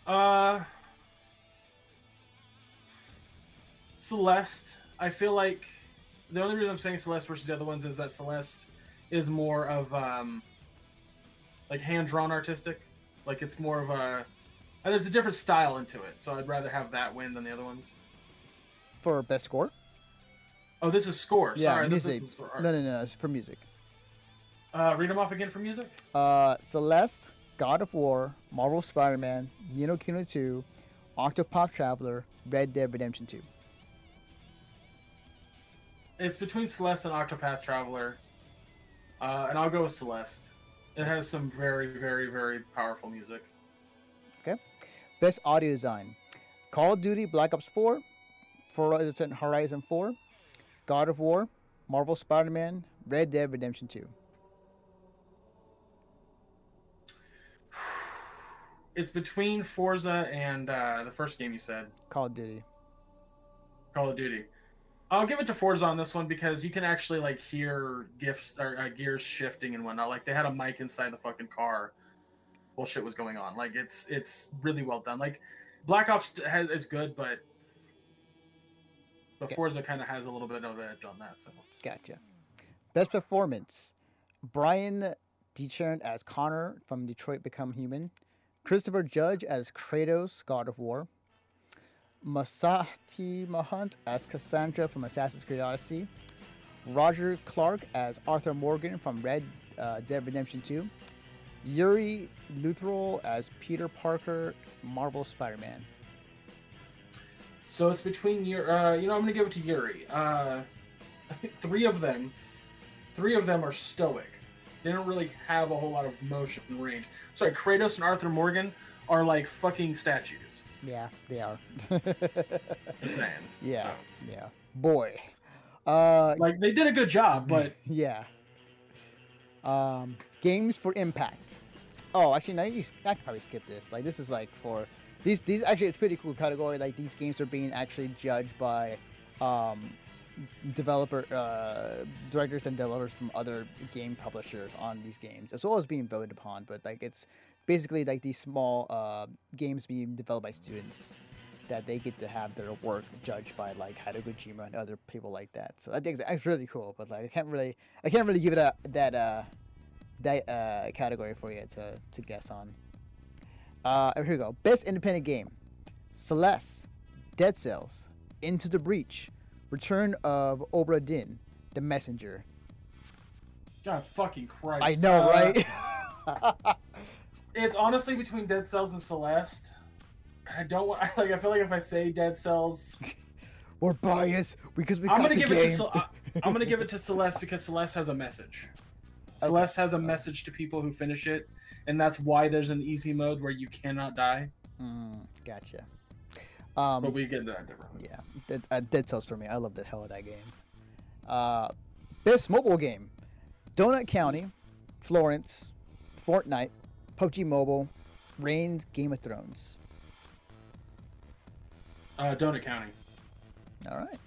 Uh, Celeste. I feel like the only reason I'm saying Celeste versus the other ones is that Celeste is more of um, like hand drawn artistic. Like it's more of a and there's a different style into it. So I'd rather have that win than the other ones. For best score? Oh, this is score. Yeah, Sorry, this music. is score. No, no, no, it's for music. Uh, read them off again for music. Uh, Celeste, God of War, Marvel Spider-Man, Ni no Kuni 2, Octopath Traveler, Red Dead Redemption 2. It's between Celeste and Octopath Traveler, uh, and I'll go with Celeste. It has some very, very, very powerful music. Okay. Best audio design: Call of Duty Black Ops 4, Forza Horizon 4, God of War, Marvel Spider-Man, Red Dead Redemption 2. <sighs> It's between Forza and uh, the first game you said, Call of Duty. Call of Duty. I'll give it to Forza on this one because you can actually like hear gifts or uh, gears shifting and whatnot. Like they had a mic inside the fucking car while shit was going on. Like it's it's really well done. Like Black Ops has, is good, but but Okay. Forza kind of has a little bit of an edge on that. So Gotcha. Best performance: Bryan Dechart as Connor from Detroit Become Human, Christopher Judge as Kratos, God of War, Masati Mahant as Cassandra from Assassin's Creed Odyssey, Roger Clark as Arthur Morgan from Red uh, Dead Redemption 2, Yuri Lutherol as Peter Parker, Marvel Spider-Man. so it's between your uh, you know I'm gonna give it to Yuri. Uh, <laughs> three of them, three of them are stoic. They don't really have a whole lot of motion and range. Sorry, Kratos and Arthur Morgan are like fucking statues. Yeah, they are. <laughs> Just saying. yeah, So, yeah. Boy. Uh, like they did a good job, but <laughs> Yeah. Um, games for impact. Oh, actually, no, you, I can probably skip this. Like, this is like for these. These actually, it's pretty cool category. Like, these games are being actually judged by um, developer uh, directors and developers from other game publishers on these games, as well as being voted upon. But like, it's basically like these small uh, games being developed by students that they get to have their work judged by like Hideo Kojima and other people like that. So I think it's really cool. But like I can't really I can't really give it a that uh that uh category for you to to guess on. Uh here we go. Best independent game. Celeste, Dead Cells, Into the Breach, Return of Obra Dinn, The Messenger. God fucking Christ. I know, Uh, right? <laughs> <laughs> It's honestly between Dead Cells and Celeste. I don't want <laughs> like I feel like if I say Dead Cells, <laughs> We're biased because we I'm got gonna the give game. it to Cel- <laughs> I- I'm gonna give it to Celeste because Celeste has a message. Celeste has a message to people who finish it, and that's why there's an easy mode where you cannot die. Mm, gotcha. Um, But we get into that differently. Yeah, Dead, uh, Dead Cells for me. I love the hell of that game. Uh, best mobile game: Donut County, Florence, Fortnite, PUBG Mobile, Reigns, Game of Thrones. Uh, Donut County. All right.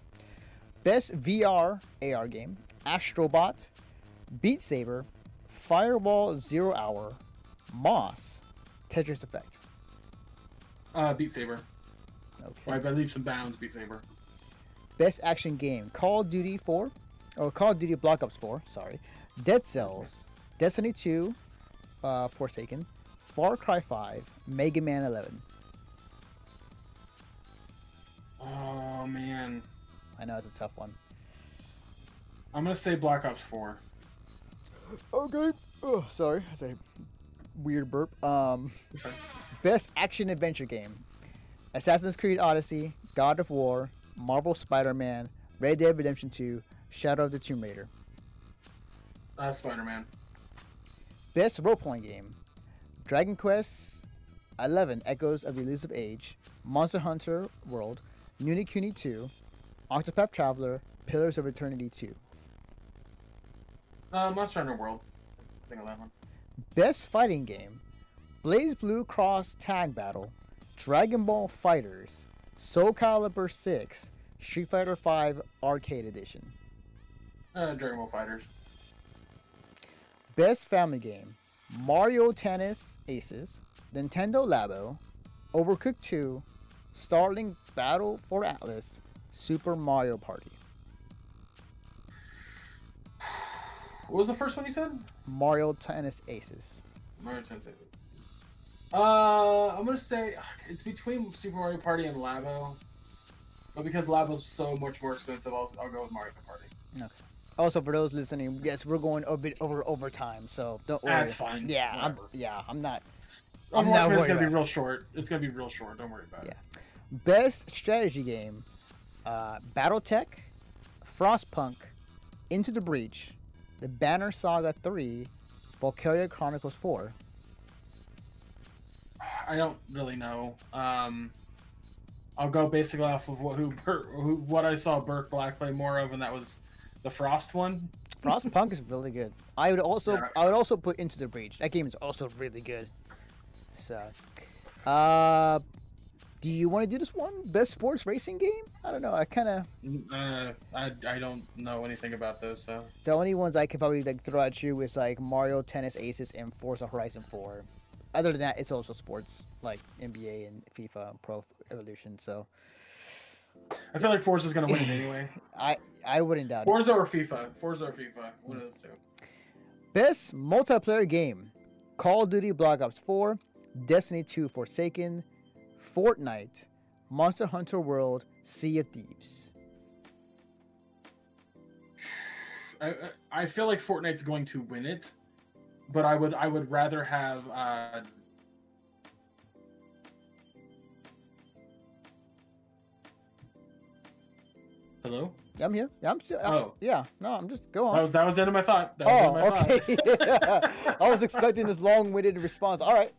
Best VR AR game: Astrobot, Beat Saber, Firewall Zero Hour, Moss, Tetris Effect. Uh, Beat Saber. Okay. Right by leaps and bounds, Beat Saber. Best action game: Call of Duty 4, or Call of Duty Black Ops 4. Sorry, Dead Cells, Destiny 2, uh, Forsaken, Far Cry 5, Mega Man 11. Oh man, I know it's a tough one. I'm gonna say Black Ops 4. Okay. Oh, sorry, that's a weird burp. Um, Okay. <laughs> best action adventure game: Assassin's Creed Odyssey, God of War, Marvel Spider-Man, Red Dead Redemption 2, Shadow of the Tomb Raider. Uh, Spider-Man. Best role playing game Dragon Quest XI Echoes of the Elusive Age, Monster Hunter World, Ni no Kuni 2, Octopath Traveler, Pillars of Eternity 2. Uh, Monster Hunter World. Think of that one. Best fighting game BlazBlue Cross Tag Battle, Dragon Ball FighterZ, Soul Calibur 6, Street Fighter 5 Arcade Edition. Uh, Dragon Ball FighterZ. Best family game Mario Tennis Aces, Nintendo Labo, Overcooked 2, Starlink Battle for Atlas, Super Mario Party. What was the first one you said? Mario Tennis Aces. Mario Tennis. Uh, I'm gonna say it's between Super Mario Party and Labo, but because Labo's so much more expensive, I'll, I'll go with Mario Party. Also, for those listening, yes, we're going a bit over overtime, so don't worry. That's fine. Yeah, I'm, yeah, I'm not. I'm not worried gonna be about it. real short. It's gonna be real short. Don't worry about it. Yeah. Best strategy game: uh, BattleTech, Frostpunk, Into the Breach, The Banner Saga 3, Valkyria Chronicles 4. I don't really know. Um, I'll go basically off of what who, who what I saw Burke Black play more of, and that was the Frost one. Frostpunk is really good. I would also Yeah. I would also put Into the Breach. That game is also really good. So, uh, Do you want to do this one? Best sports racing game? I don't know. I kind of Uh, I, I don't know anything about those, so the only ones I could probably like throw at you is like Mario Tennis Aces and Forza Horizon 4. Other than that, it's also sports like NBA and FIFA and Pro Evolution. So I feel like Forza's gonna win it anyway. <laughs> I I wouldn't doubt it. Forza or FIFA? Forza or FIFA? One of those two. Best multiplayer game: Call of Duty Black Ops 4, Destiny 2 Forsaken, Fortnite, Monster Hunter World, Sea of Thieves. <sighs> I, I- I feel like Fortnite's going to win it, but I would I would rather have uh, Hello? I'm here. Yeah, I'm still. Oh. yeah. No, I'm just go on. That was that was the end of my thought. That was the end Oh, my okay. thought. <laughs> I was expecting this long-winded response. All right.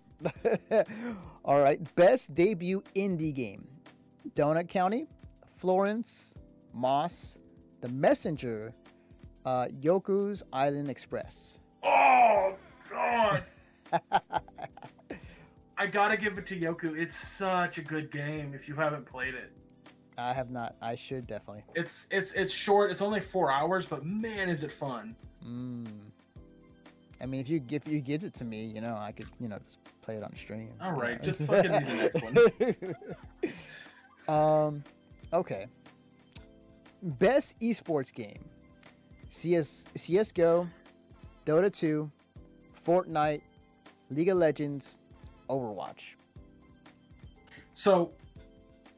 <laughs> All right. Best debut indie game: Donut County, Florence, Moss, The Messenger, uh, Yoku's Island Express. Oh god. <laughs> I gotta give it to Yoku. It's such a good game if you haven't played it. I have not. I should definitely. It's it's it's short. It's only four hours, but man, is it fun! Mm. I mean, if you if you give it to me, you know, I could you know just play it on stream. All right, know. just fucking read the next one. <laughs> um, okay. Best esports game: CS CS:GO, Dota 2, Fortnite, League of Legends, Overwatch. So,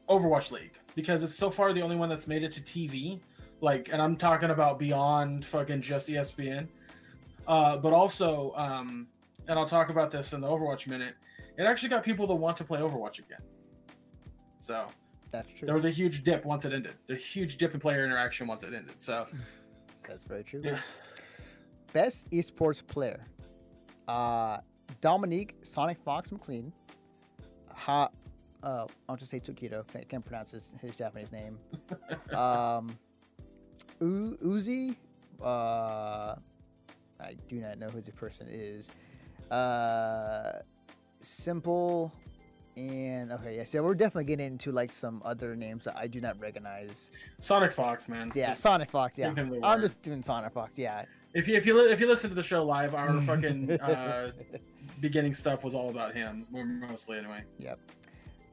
Overwatch League because it's so far the only one that's made it to TV. Like, and I'm talking about beyond fucking just ESPN. Uh, but also, um, and I'll talk about this in the Overwatch minute. It actually got people that want to play Overwatch again. So That's true. there was a huge dip once it ended. A huge dip in player interaction once it ended. So <laughs> That's very true. yeah, Best esports player: uh, Dominique Sonic Fox McLean. Ha, uh, I'll just say Tokido. I can't pronounce his, his Japanese name. <laughs> um, U- Uzi. Uh, I do not know who the person is. Uh, s1mple. And okay, yeah, so we're definitely getting into like some other names that I do not recognize. Sonic Fox, man. Yeah, Just- Sonic Fox. Yeah, give him the I'm just doing Sonic Fox. Yeah, if you if you if you listen to the show live, our <laughs> fucking uh, beginning stuff was all about him, mostly anyway.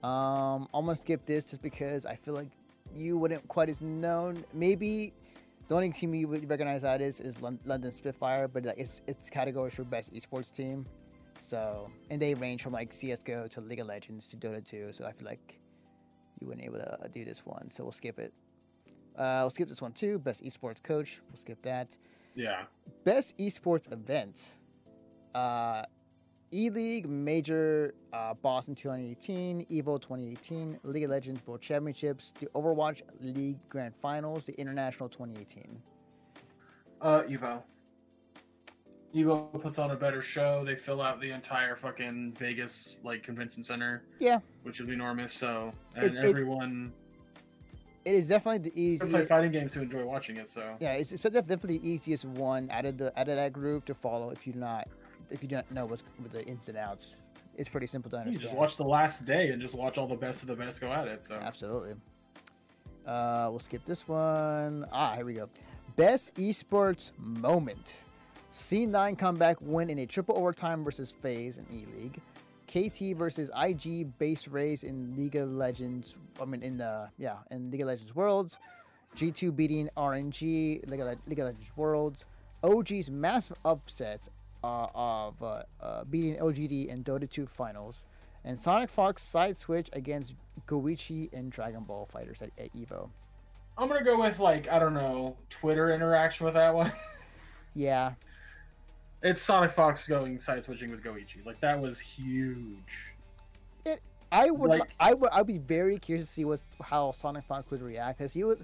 Um, I'm gonna skip this just because I feel like you wouldn't quite as known. Maybe the only team you would recognize that is is London Spitfire, but like it's it's categories for best esports team. So and they range from like CS:GO to League of Legends to Dota 2. So I feel like you wouldn't able to uh, do this one. So we'll skip it. Uh, we'll skip this one too. Best esports coach. We'll skip that. Yeah. Best esports event. Uh, E League Major uh, Boston 2018, Evo 2018, League of Legends World Championships, the Overwatch League Grand Finals, the International 2018. Uh, Evo. Evo puts on a better show. They fill out the entire fucking Vegas like convention center. Yeah. Which is enormous. So and It- it- everyone It is definitely the easiest. play fighting games to enjoy watching it. So Yeah, it's, it's definitely the easiest one out of the out of that group to follow if you're not if you do not know what's with the ins and outs. It's pretty simple to you understand. just watch the last day and just watch all the best of the best go at it. So Absolutely. Uh, we'll skip this one. Ah, here we go. Best esports moment. C9 comeback win in a triple overtime versus FaZe in E League. KT versus IG base race in League of Legends. I mean, in the yeah, in League of Legends Worlds. G2 beating RNG League of, Le- League of Legends Worlds. OG's massive upset uh, of uh, uh, beating LGD in Dota 2 finals. And Sonic Fox side switch against Goichi and Dragon Ball FighterZ at, at Evo. I'm gonna go with like I don't know Twitter interaction with that one. <laughs> Yeah, it's Sonic Fox going side switching with Goichi. Like that was huge. It. I would. Like- I would. I'd be very curious to see what how Sonic Fox would react because he was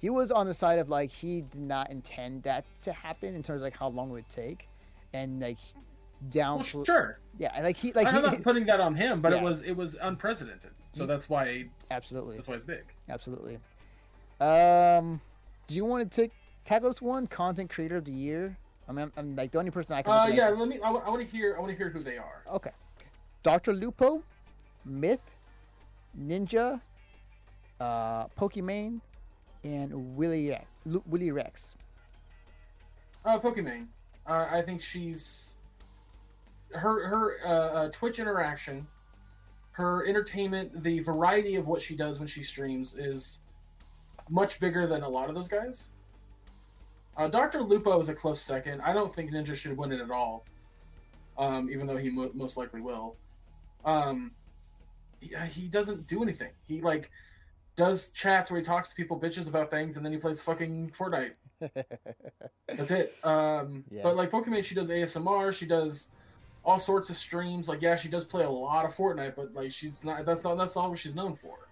he was on the side of like he did not intend that to happen in terms of like how long it would take, and like down. Well, sure. Yeah, like he like I'm he, not putting that on him, but Yeah. it was it was unprecedented. So that's why absolutely that's why it's big. absolutely. Um, do you want to take tackle one? Content creator of the year. I mean, I'm, I'm like the only person I can. Uh, yeah, let me. I, want to hear. I want to hear who they are. Okay. Dr. Lupo, Myth, Ninja, uh, Pokimane, and Willy Willy Rex. Uh, Pokimane. Uh, I think she's her her uh, uh, Twitch interaction, her entertainment, the variety of what she does when she streams is much bigger than a lot of those guys. Uh, Doctor Lupo is a close second. I don't think Ninja should win it at all, um, even though he mo- most likely will. Um, he, he doesn't do anything. He like does chats where he talks to people, bitches about things, and then he plays fucking Fortnite. <laughs> That's it. Um, Yeah. But like Pokimane, she does ASMR. She does all sorts of streams. Like, yeah, she does play a lot of Fortnite, but like, she's not. That's not. That's not what she's known for.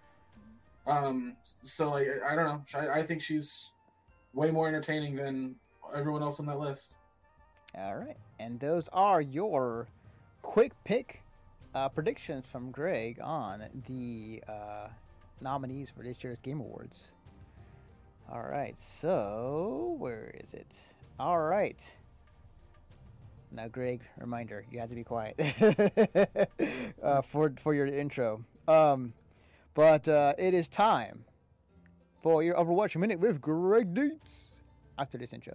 Um. So like, I, I don't know. I, I think she's way more entertaining than everyone else on that list. All right, and those are your quick pick uh, predictions from Greg on the uh, nominees for this year's Game Awards. All right, so where is it? All right. Now, Greg, reminder: you have to be quiet <laughs> uh, for for your intro. Um, but uh, it is time for your Overwatch minute with Greg Deets after this intro.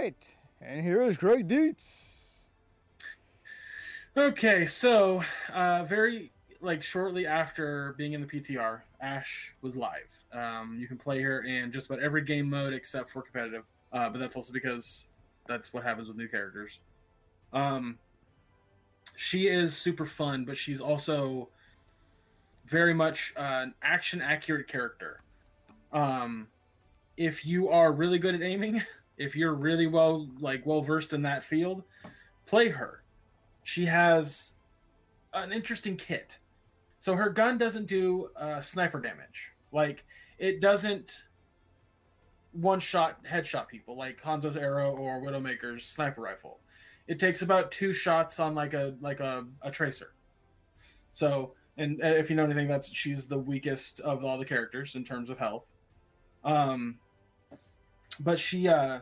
Right, and here is Greg Dietz. Okay, so uh, very like shortly after being in the PTR, Ash was live. Um, you can play her in just about every game mode except for competitive, uh, but that's also because that's what happens with new characters. Um, she is super fun, but she's also very much uh, an action accurate character. Um, if you are really good at aiming, <laughs> if you're really well like well versed in that field, play her she has an interesting kit. So her gun doesn't do uh, sniper damage. Like it doesn't one shot headshot people like Hanzo's arrow or Widowmaker's sniper rifle. It takes about two shots on like a like a, a tracer. So and uh, if you know anything, that's she's the weakest of all the characters in terms of health. Um, but she uh,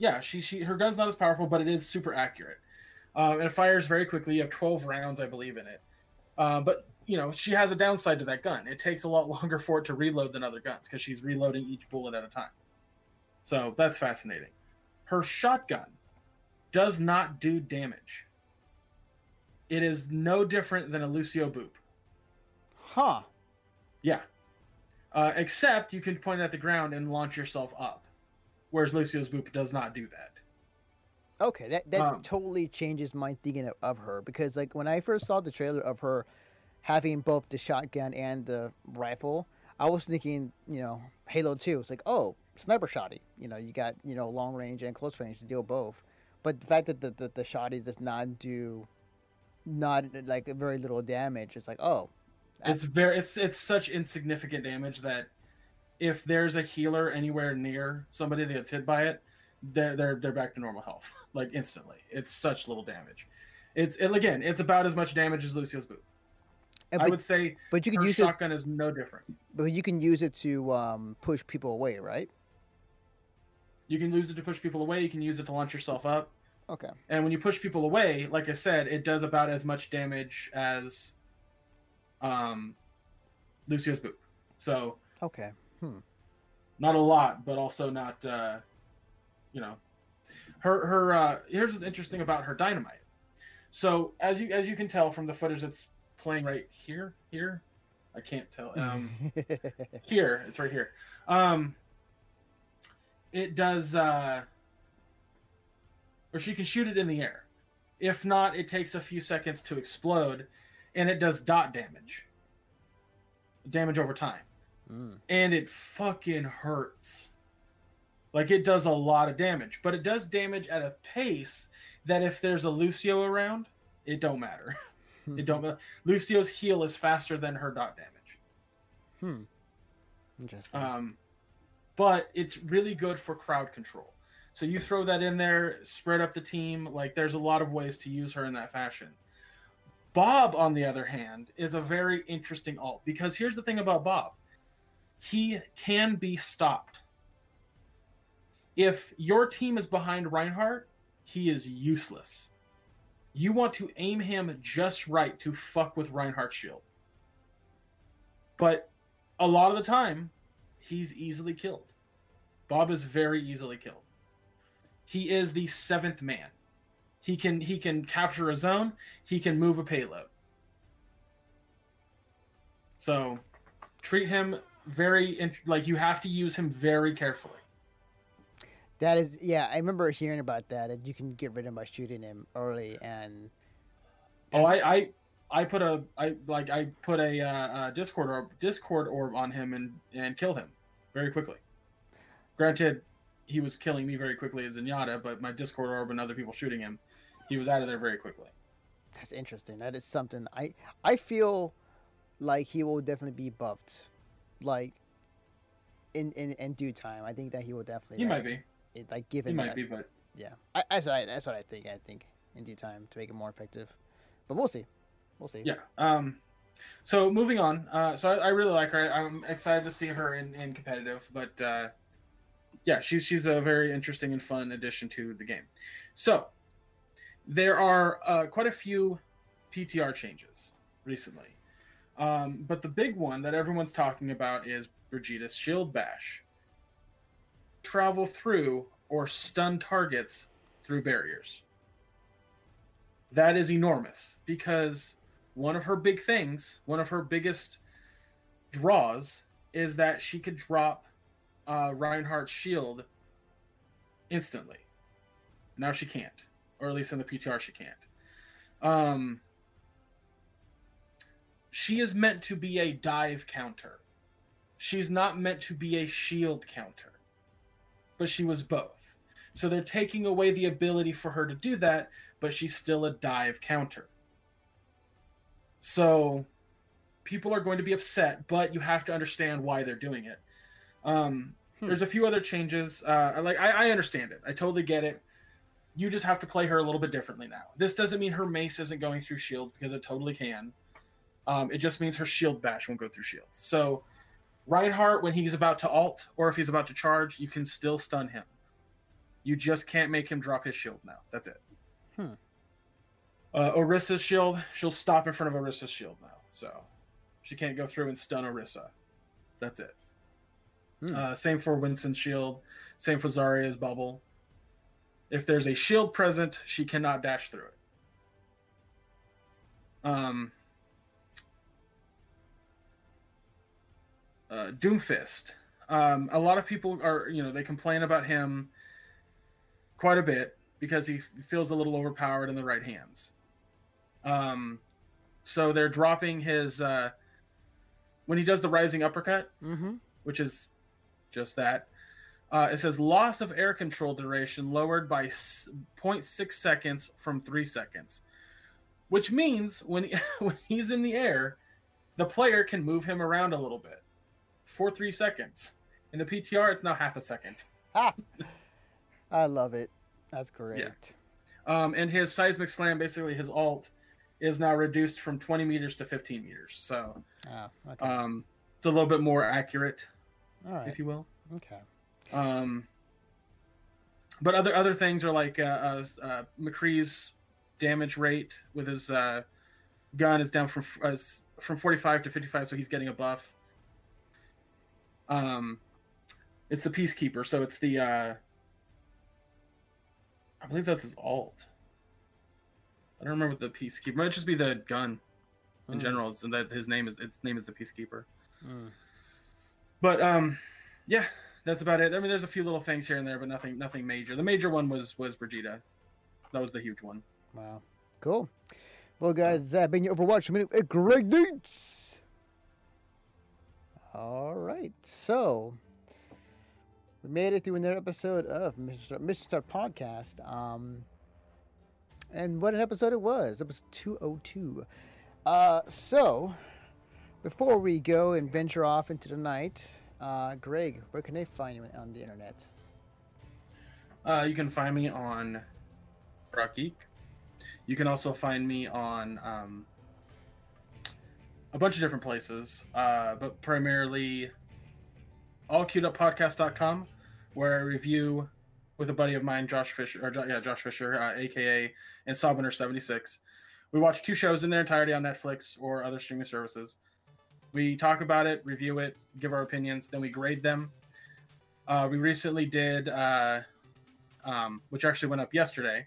yeah, she she her gun's not as powerful, but it is super accurate um, and it fires very quickly. You have 12 rounds, I believe, in it. Uh, but you know, she has a downside to that gun. It takes a lot <laughs> longer for it to reload than other guns because she's reloading each bullet at a time. So that's fascinating. Her shotgun does not do damage. It is no different than a Lucio Boop. Huh. Yeah. Uh, except you can point at the ground and launch yourself up, whereas Lucio's Boop does not do that. Okay, that that Um, totally changes my thinking of, of her because like when I first saw the trailer of her having both the shotgun and the rifle, I was thinking, you know, Halo 2. It's like, oh, sniper shotty. You know, you got, you know, long range and close range to deal both. But the fact that the, the, the shotty does not do not like very little damage, it's like, oh. It's very it's it's such insignificant damage that if there's a healer anywhere near somebody that gets hit by it, they're they're they're back to normal health <laughs> like instantly. It's such little damage. It's it, again, it's about as much damage as Lucio's boot. and I would say but you can use it shotgun is no different. but you can use it to um, push people away, right? You can use it to push people away. You can use it to launch yourself up. Okay. And when you push people away, like I said, it does about as much damage as um, Lucio's boot. So Okay. Not a lot, but also not uh, you know her her uh, here's what's interesting about her dynamite. So as you as you can tell from the footage that's playing right here, here, I can't tell. Um, <laughs> here, it's right here. Um, it does, uh, or she can shoot it in the air. If not, it takes a few seconds to explode, and it does dot damage, damage over time Mm. and it fucking hurts. Like it does a lot of damage, but it does damage at a pace that if there's a Lucio around, it don't matter. <laughs> it don't. Lucio's heal is faster than her dot damage. Hmm. Interesting. Um, but it's really good for crowd control. So you throw that in there, spread up the team. Like there's a lot of ways to use her in that fashion. Bob, on the other hand, is a very interesting alt because here's the thing about Bob he can be stopped. If your team is behind Reinhardt, he is useless. You want to aim him just right to fuck with Reinhardt's shield. But a lot of the time, he's easily killed. Bob is very easily killed. He is the seventh man. He can he can capture a zone. He can move a payload. So, treat him very int- like you have to use him very carefully. That is, yeah, I remember hearing about that. That you can get rid of him by shooting him early, and Oh, I, I, I put a, I like, I put a, uh, uh, Discord orb, Discord orb on him and and killed him very quickly. Granted, he was killing me very quickly as Zenyatta, but my Discord orb and other people shooting him, he was out of there very quickly. that's interesting. That is something I I feel like he will definitely be buffed, like in in, in due time. I think that he will definitely. He like, might be, It, like give he might that- be, but Yeah, I, that's what I, that's what I think. I think in due time to make it more effective, but we'll see. We'll see. yeah. Um, so moving on. Uh, so I, I really like her. I'm excited to see her in, in competitive, but uh, yeah, she's she's a very interesting and fun addition to the game. So there are uh, quite a few PTR changes recently, um, but the big one that everyone's talking about is Brigitte's Shield Bash. Travel through or stun targets through barriers. That is enormous because one of her big things, one of her biggest draws, is that she could drop uh, Reinhardt's shield instantly. Now she can't, or at least in the PTR she can't. Um, she is meant to be a dive counter. She's not meant to be a shield counter, but she was both. So they're taking away the ability for her to do that, but she's still a dive counter. So people are going to be upset, but you have to understand why they're doing it. Um, Hmm. There's a few other changes. Uh, like I, I understand it. I totally get it. You just have to play her a little bit differently now. This doesn't mean her mace isn't going through shields because it totally can. Um, it just means her shield bash won't go through shields. So Reinhardt, when he's about to alt or if he's about to charge, you can still stun him. You just can't make him drop his shield now. That's it. Hmm. Uh, Orisa's shield, she'll stop in front of Orisa's shield now. So she can't go through and stun Orisa. That's it. Hmm. Uh, same for Winston's shield. Same for Zarya's bubble. If there's a shield present, she cannot dash through it. Um, uh, Doomfist. Um, a lot of people are, you know, they complain about him quite a bit because he f- feels a little overpowered in the right hands. Um, so they're dropping his uh, when he does the rising uppercut, Mm-hmm. which is just that. Uh, it says loss of air control duration lowered by s- 0.6 seconds from 3 seconds, which means when, he, <laughs> when he's in the air, the player can move him around a little bit for 3 seconds. In the PTR, it's now half a second. Ah, I love it. That's great. Yeah. Um, and his seismic slam, basically his alt, is now reduced from 20 meters to 15 meters. So Ah, okay. um, it's a little bit more accurate, All right. if you will. okay. Um, but other other things are like uh, uh, uh, McCree's damage rate with his uh, gun is down from uh, from 45 to 55, so he's getting a buff. Um, it's the Peacekeeper, so it's the uh, I believe that's his alt. I don't remember what the Peacekeeper. It might just be the gun in Mm. general. And that his name is its name is the Peacekeeper. Mm. But um, yeah, that's about it. I mean, there's a few little things here and there, but nothing, nothing major. The major one was was Brigitte. That was the huge one. Wow. Cool. Well, guys, that been your Overwatch minute. with Greg Deets. All right. So, we made it through another episode of. Mission Star Podcast. Um, and what an episode it was. Was 202. Uh, so, before we go and venture off into the night, uh, Greg, where can they find you on the internet? Uh, you can find me on Rock Geek. You can also find me on um, a bunch of different places, uh, but primarily allqueueduppodcast.com, where I review with a buddy of mine, Josh Fisher, or yeah, Josh Fisher, uh, aka and Sawbinner seventy six. We watch two shows in their entirety on Netflix or other streaming services. We talk about it, review it, give our opinions, then we grade them. Uh, we recently did, uh, um, which actually went up yesterday,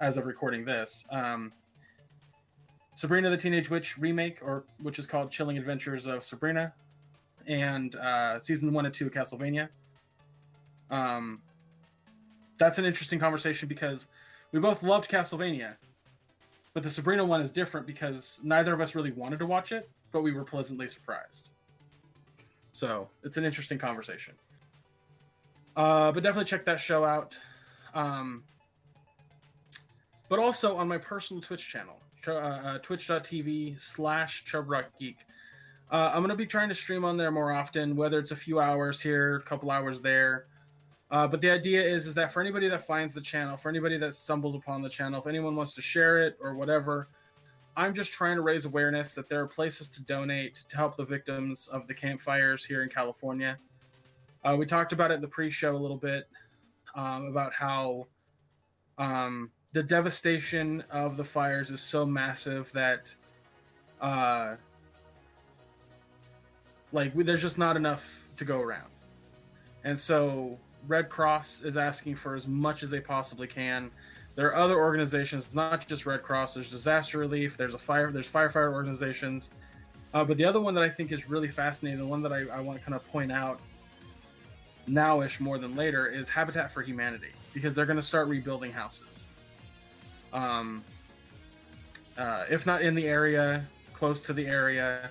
as of recording this. Um, Sabrina the Teenage Witch remake, or which is called Chilling Adventures of Sabrina, and uh, season one and two of Castlevania. Um, that's an interesting conversation because we both loved Castlevania, but the Sabrina one is different because neither of us really wanted to watch it, but we were pleasantly surprised. So it's an interesting conversation. Uh, but definitely check that show out. Um, but also on my personal Twitch channel, uh, uh, twitch.tv slash chubrockgeek. Uh, I'm going to be trying to stream on there more often, whether it's a few hours here, a couple hours there. Uh, but the idea is, is that for anybody that finds the channel, for anybody that stumbles upon the channel, if anyone wants to share it or whatever, I'm just trying to raise awareness that there are places to donate to help the victims of the campfires here in California. Uh, we talked about it in the pre-show a little bit um, about how um, the devastation of the fires is so massive that uh like we, there's just not enough to go around. And so red cross is asking for as much as they possibly can. There are other organizations not just red cross. There's disaster relief there's a fire there's firefighter organizations. Uh, but the other one that i think is really fascinating the one that i, I want to kind of point out nowish more than later is habitat for humanity because they're going to start rebuilding houses um, uh, if not in the area, close to the area.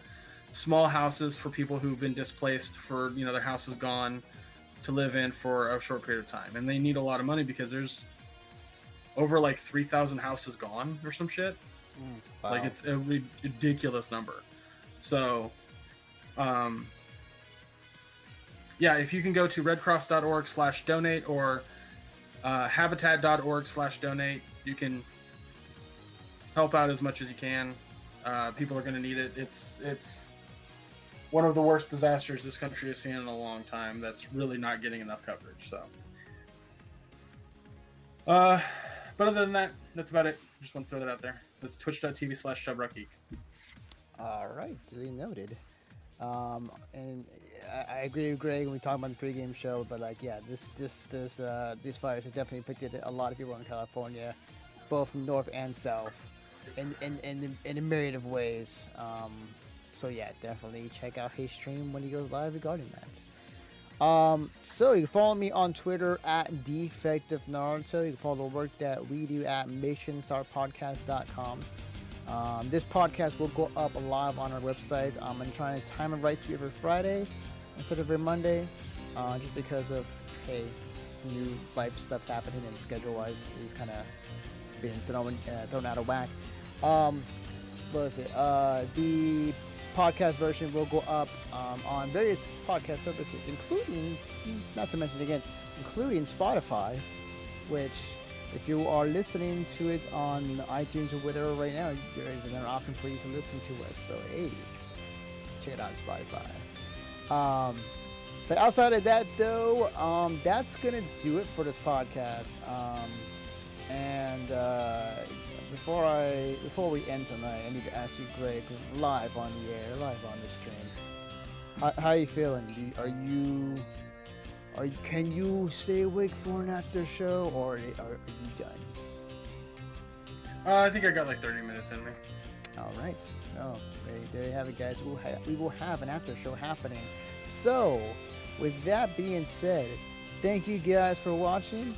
Small houses for people who've been displaced for you know their house is gone to live in for a short period of time, and they need a lot of money because there's over like three thousand houses gone or some shit. Mm, wow. Like it's a ridiculous number. So, um, yeah, if you can go to redcross.org slash donate or uh, habitat.org slash donate, you can help out as much as you can. Uh, people are going to need it. It's it's one of the worst disasters this country has seen in a long time. That's really not getting enough coverage. So, uh, but other than that, that's about it. Just want to throw that out there. That's twitch.tv slash chubrockgeek. All right, duly noted. Um, and I, I agree with Greg when we talk about the pregame show, but like, yeah, this this this uh, these fires have definitely affected a lot of people in California, both north and south in in in, in a myriad of ways. Um, so yeah, definitely check out his stream when he goes live regarding that. Um, so you can follow me on Twitter at Defective Naruto. You can follow the work that we do at MissionStarPodcast.com. Um, this podcast will go up live on our website. Um, I'm trying to time it right to every Friday instead of every Monday, uh, just because of hey, new life stuff happening and schedule wise is kind of being thrown uh, thrown out of whack. Um, what was it? Uh, the podcast version will go up um, on various podcast services, including, not to mention again, including Spotify, which, if you are listening to it on iTunes or whatever right now, there is an option for you to listen to us. So, hey, check it out Spotify. Um, but outside of that, though, um, that's gonna do it for this podcast. Um, and uh, before I before we end tonight, I need to ask you, Greg, live on the air, live on the stream. How, how are you feeling? Do, are you are you, can you stay awake for an after show, or are, you done? Uh, I think I got like 30 minutes in me. All right. Oh, there, there you have it, guys. We'll ha- we will have an after show happening. So, with that being said, thank you guys for watching,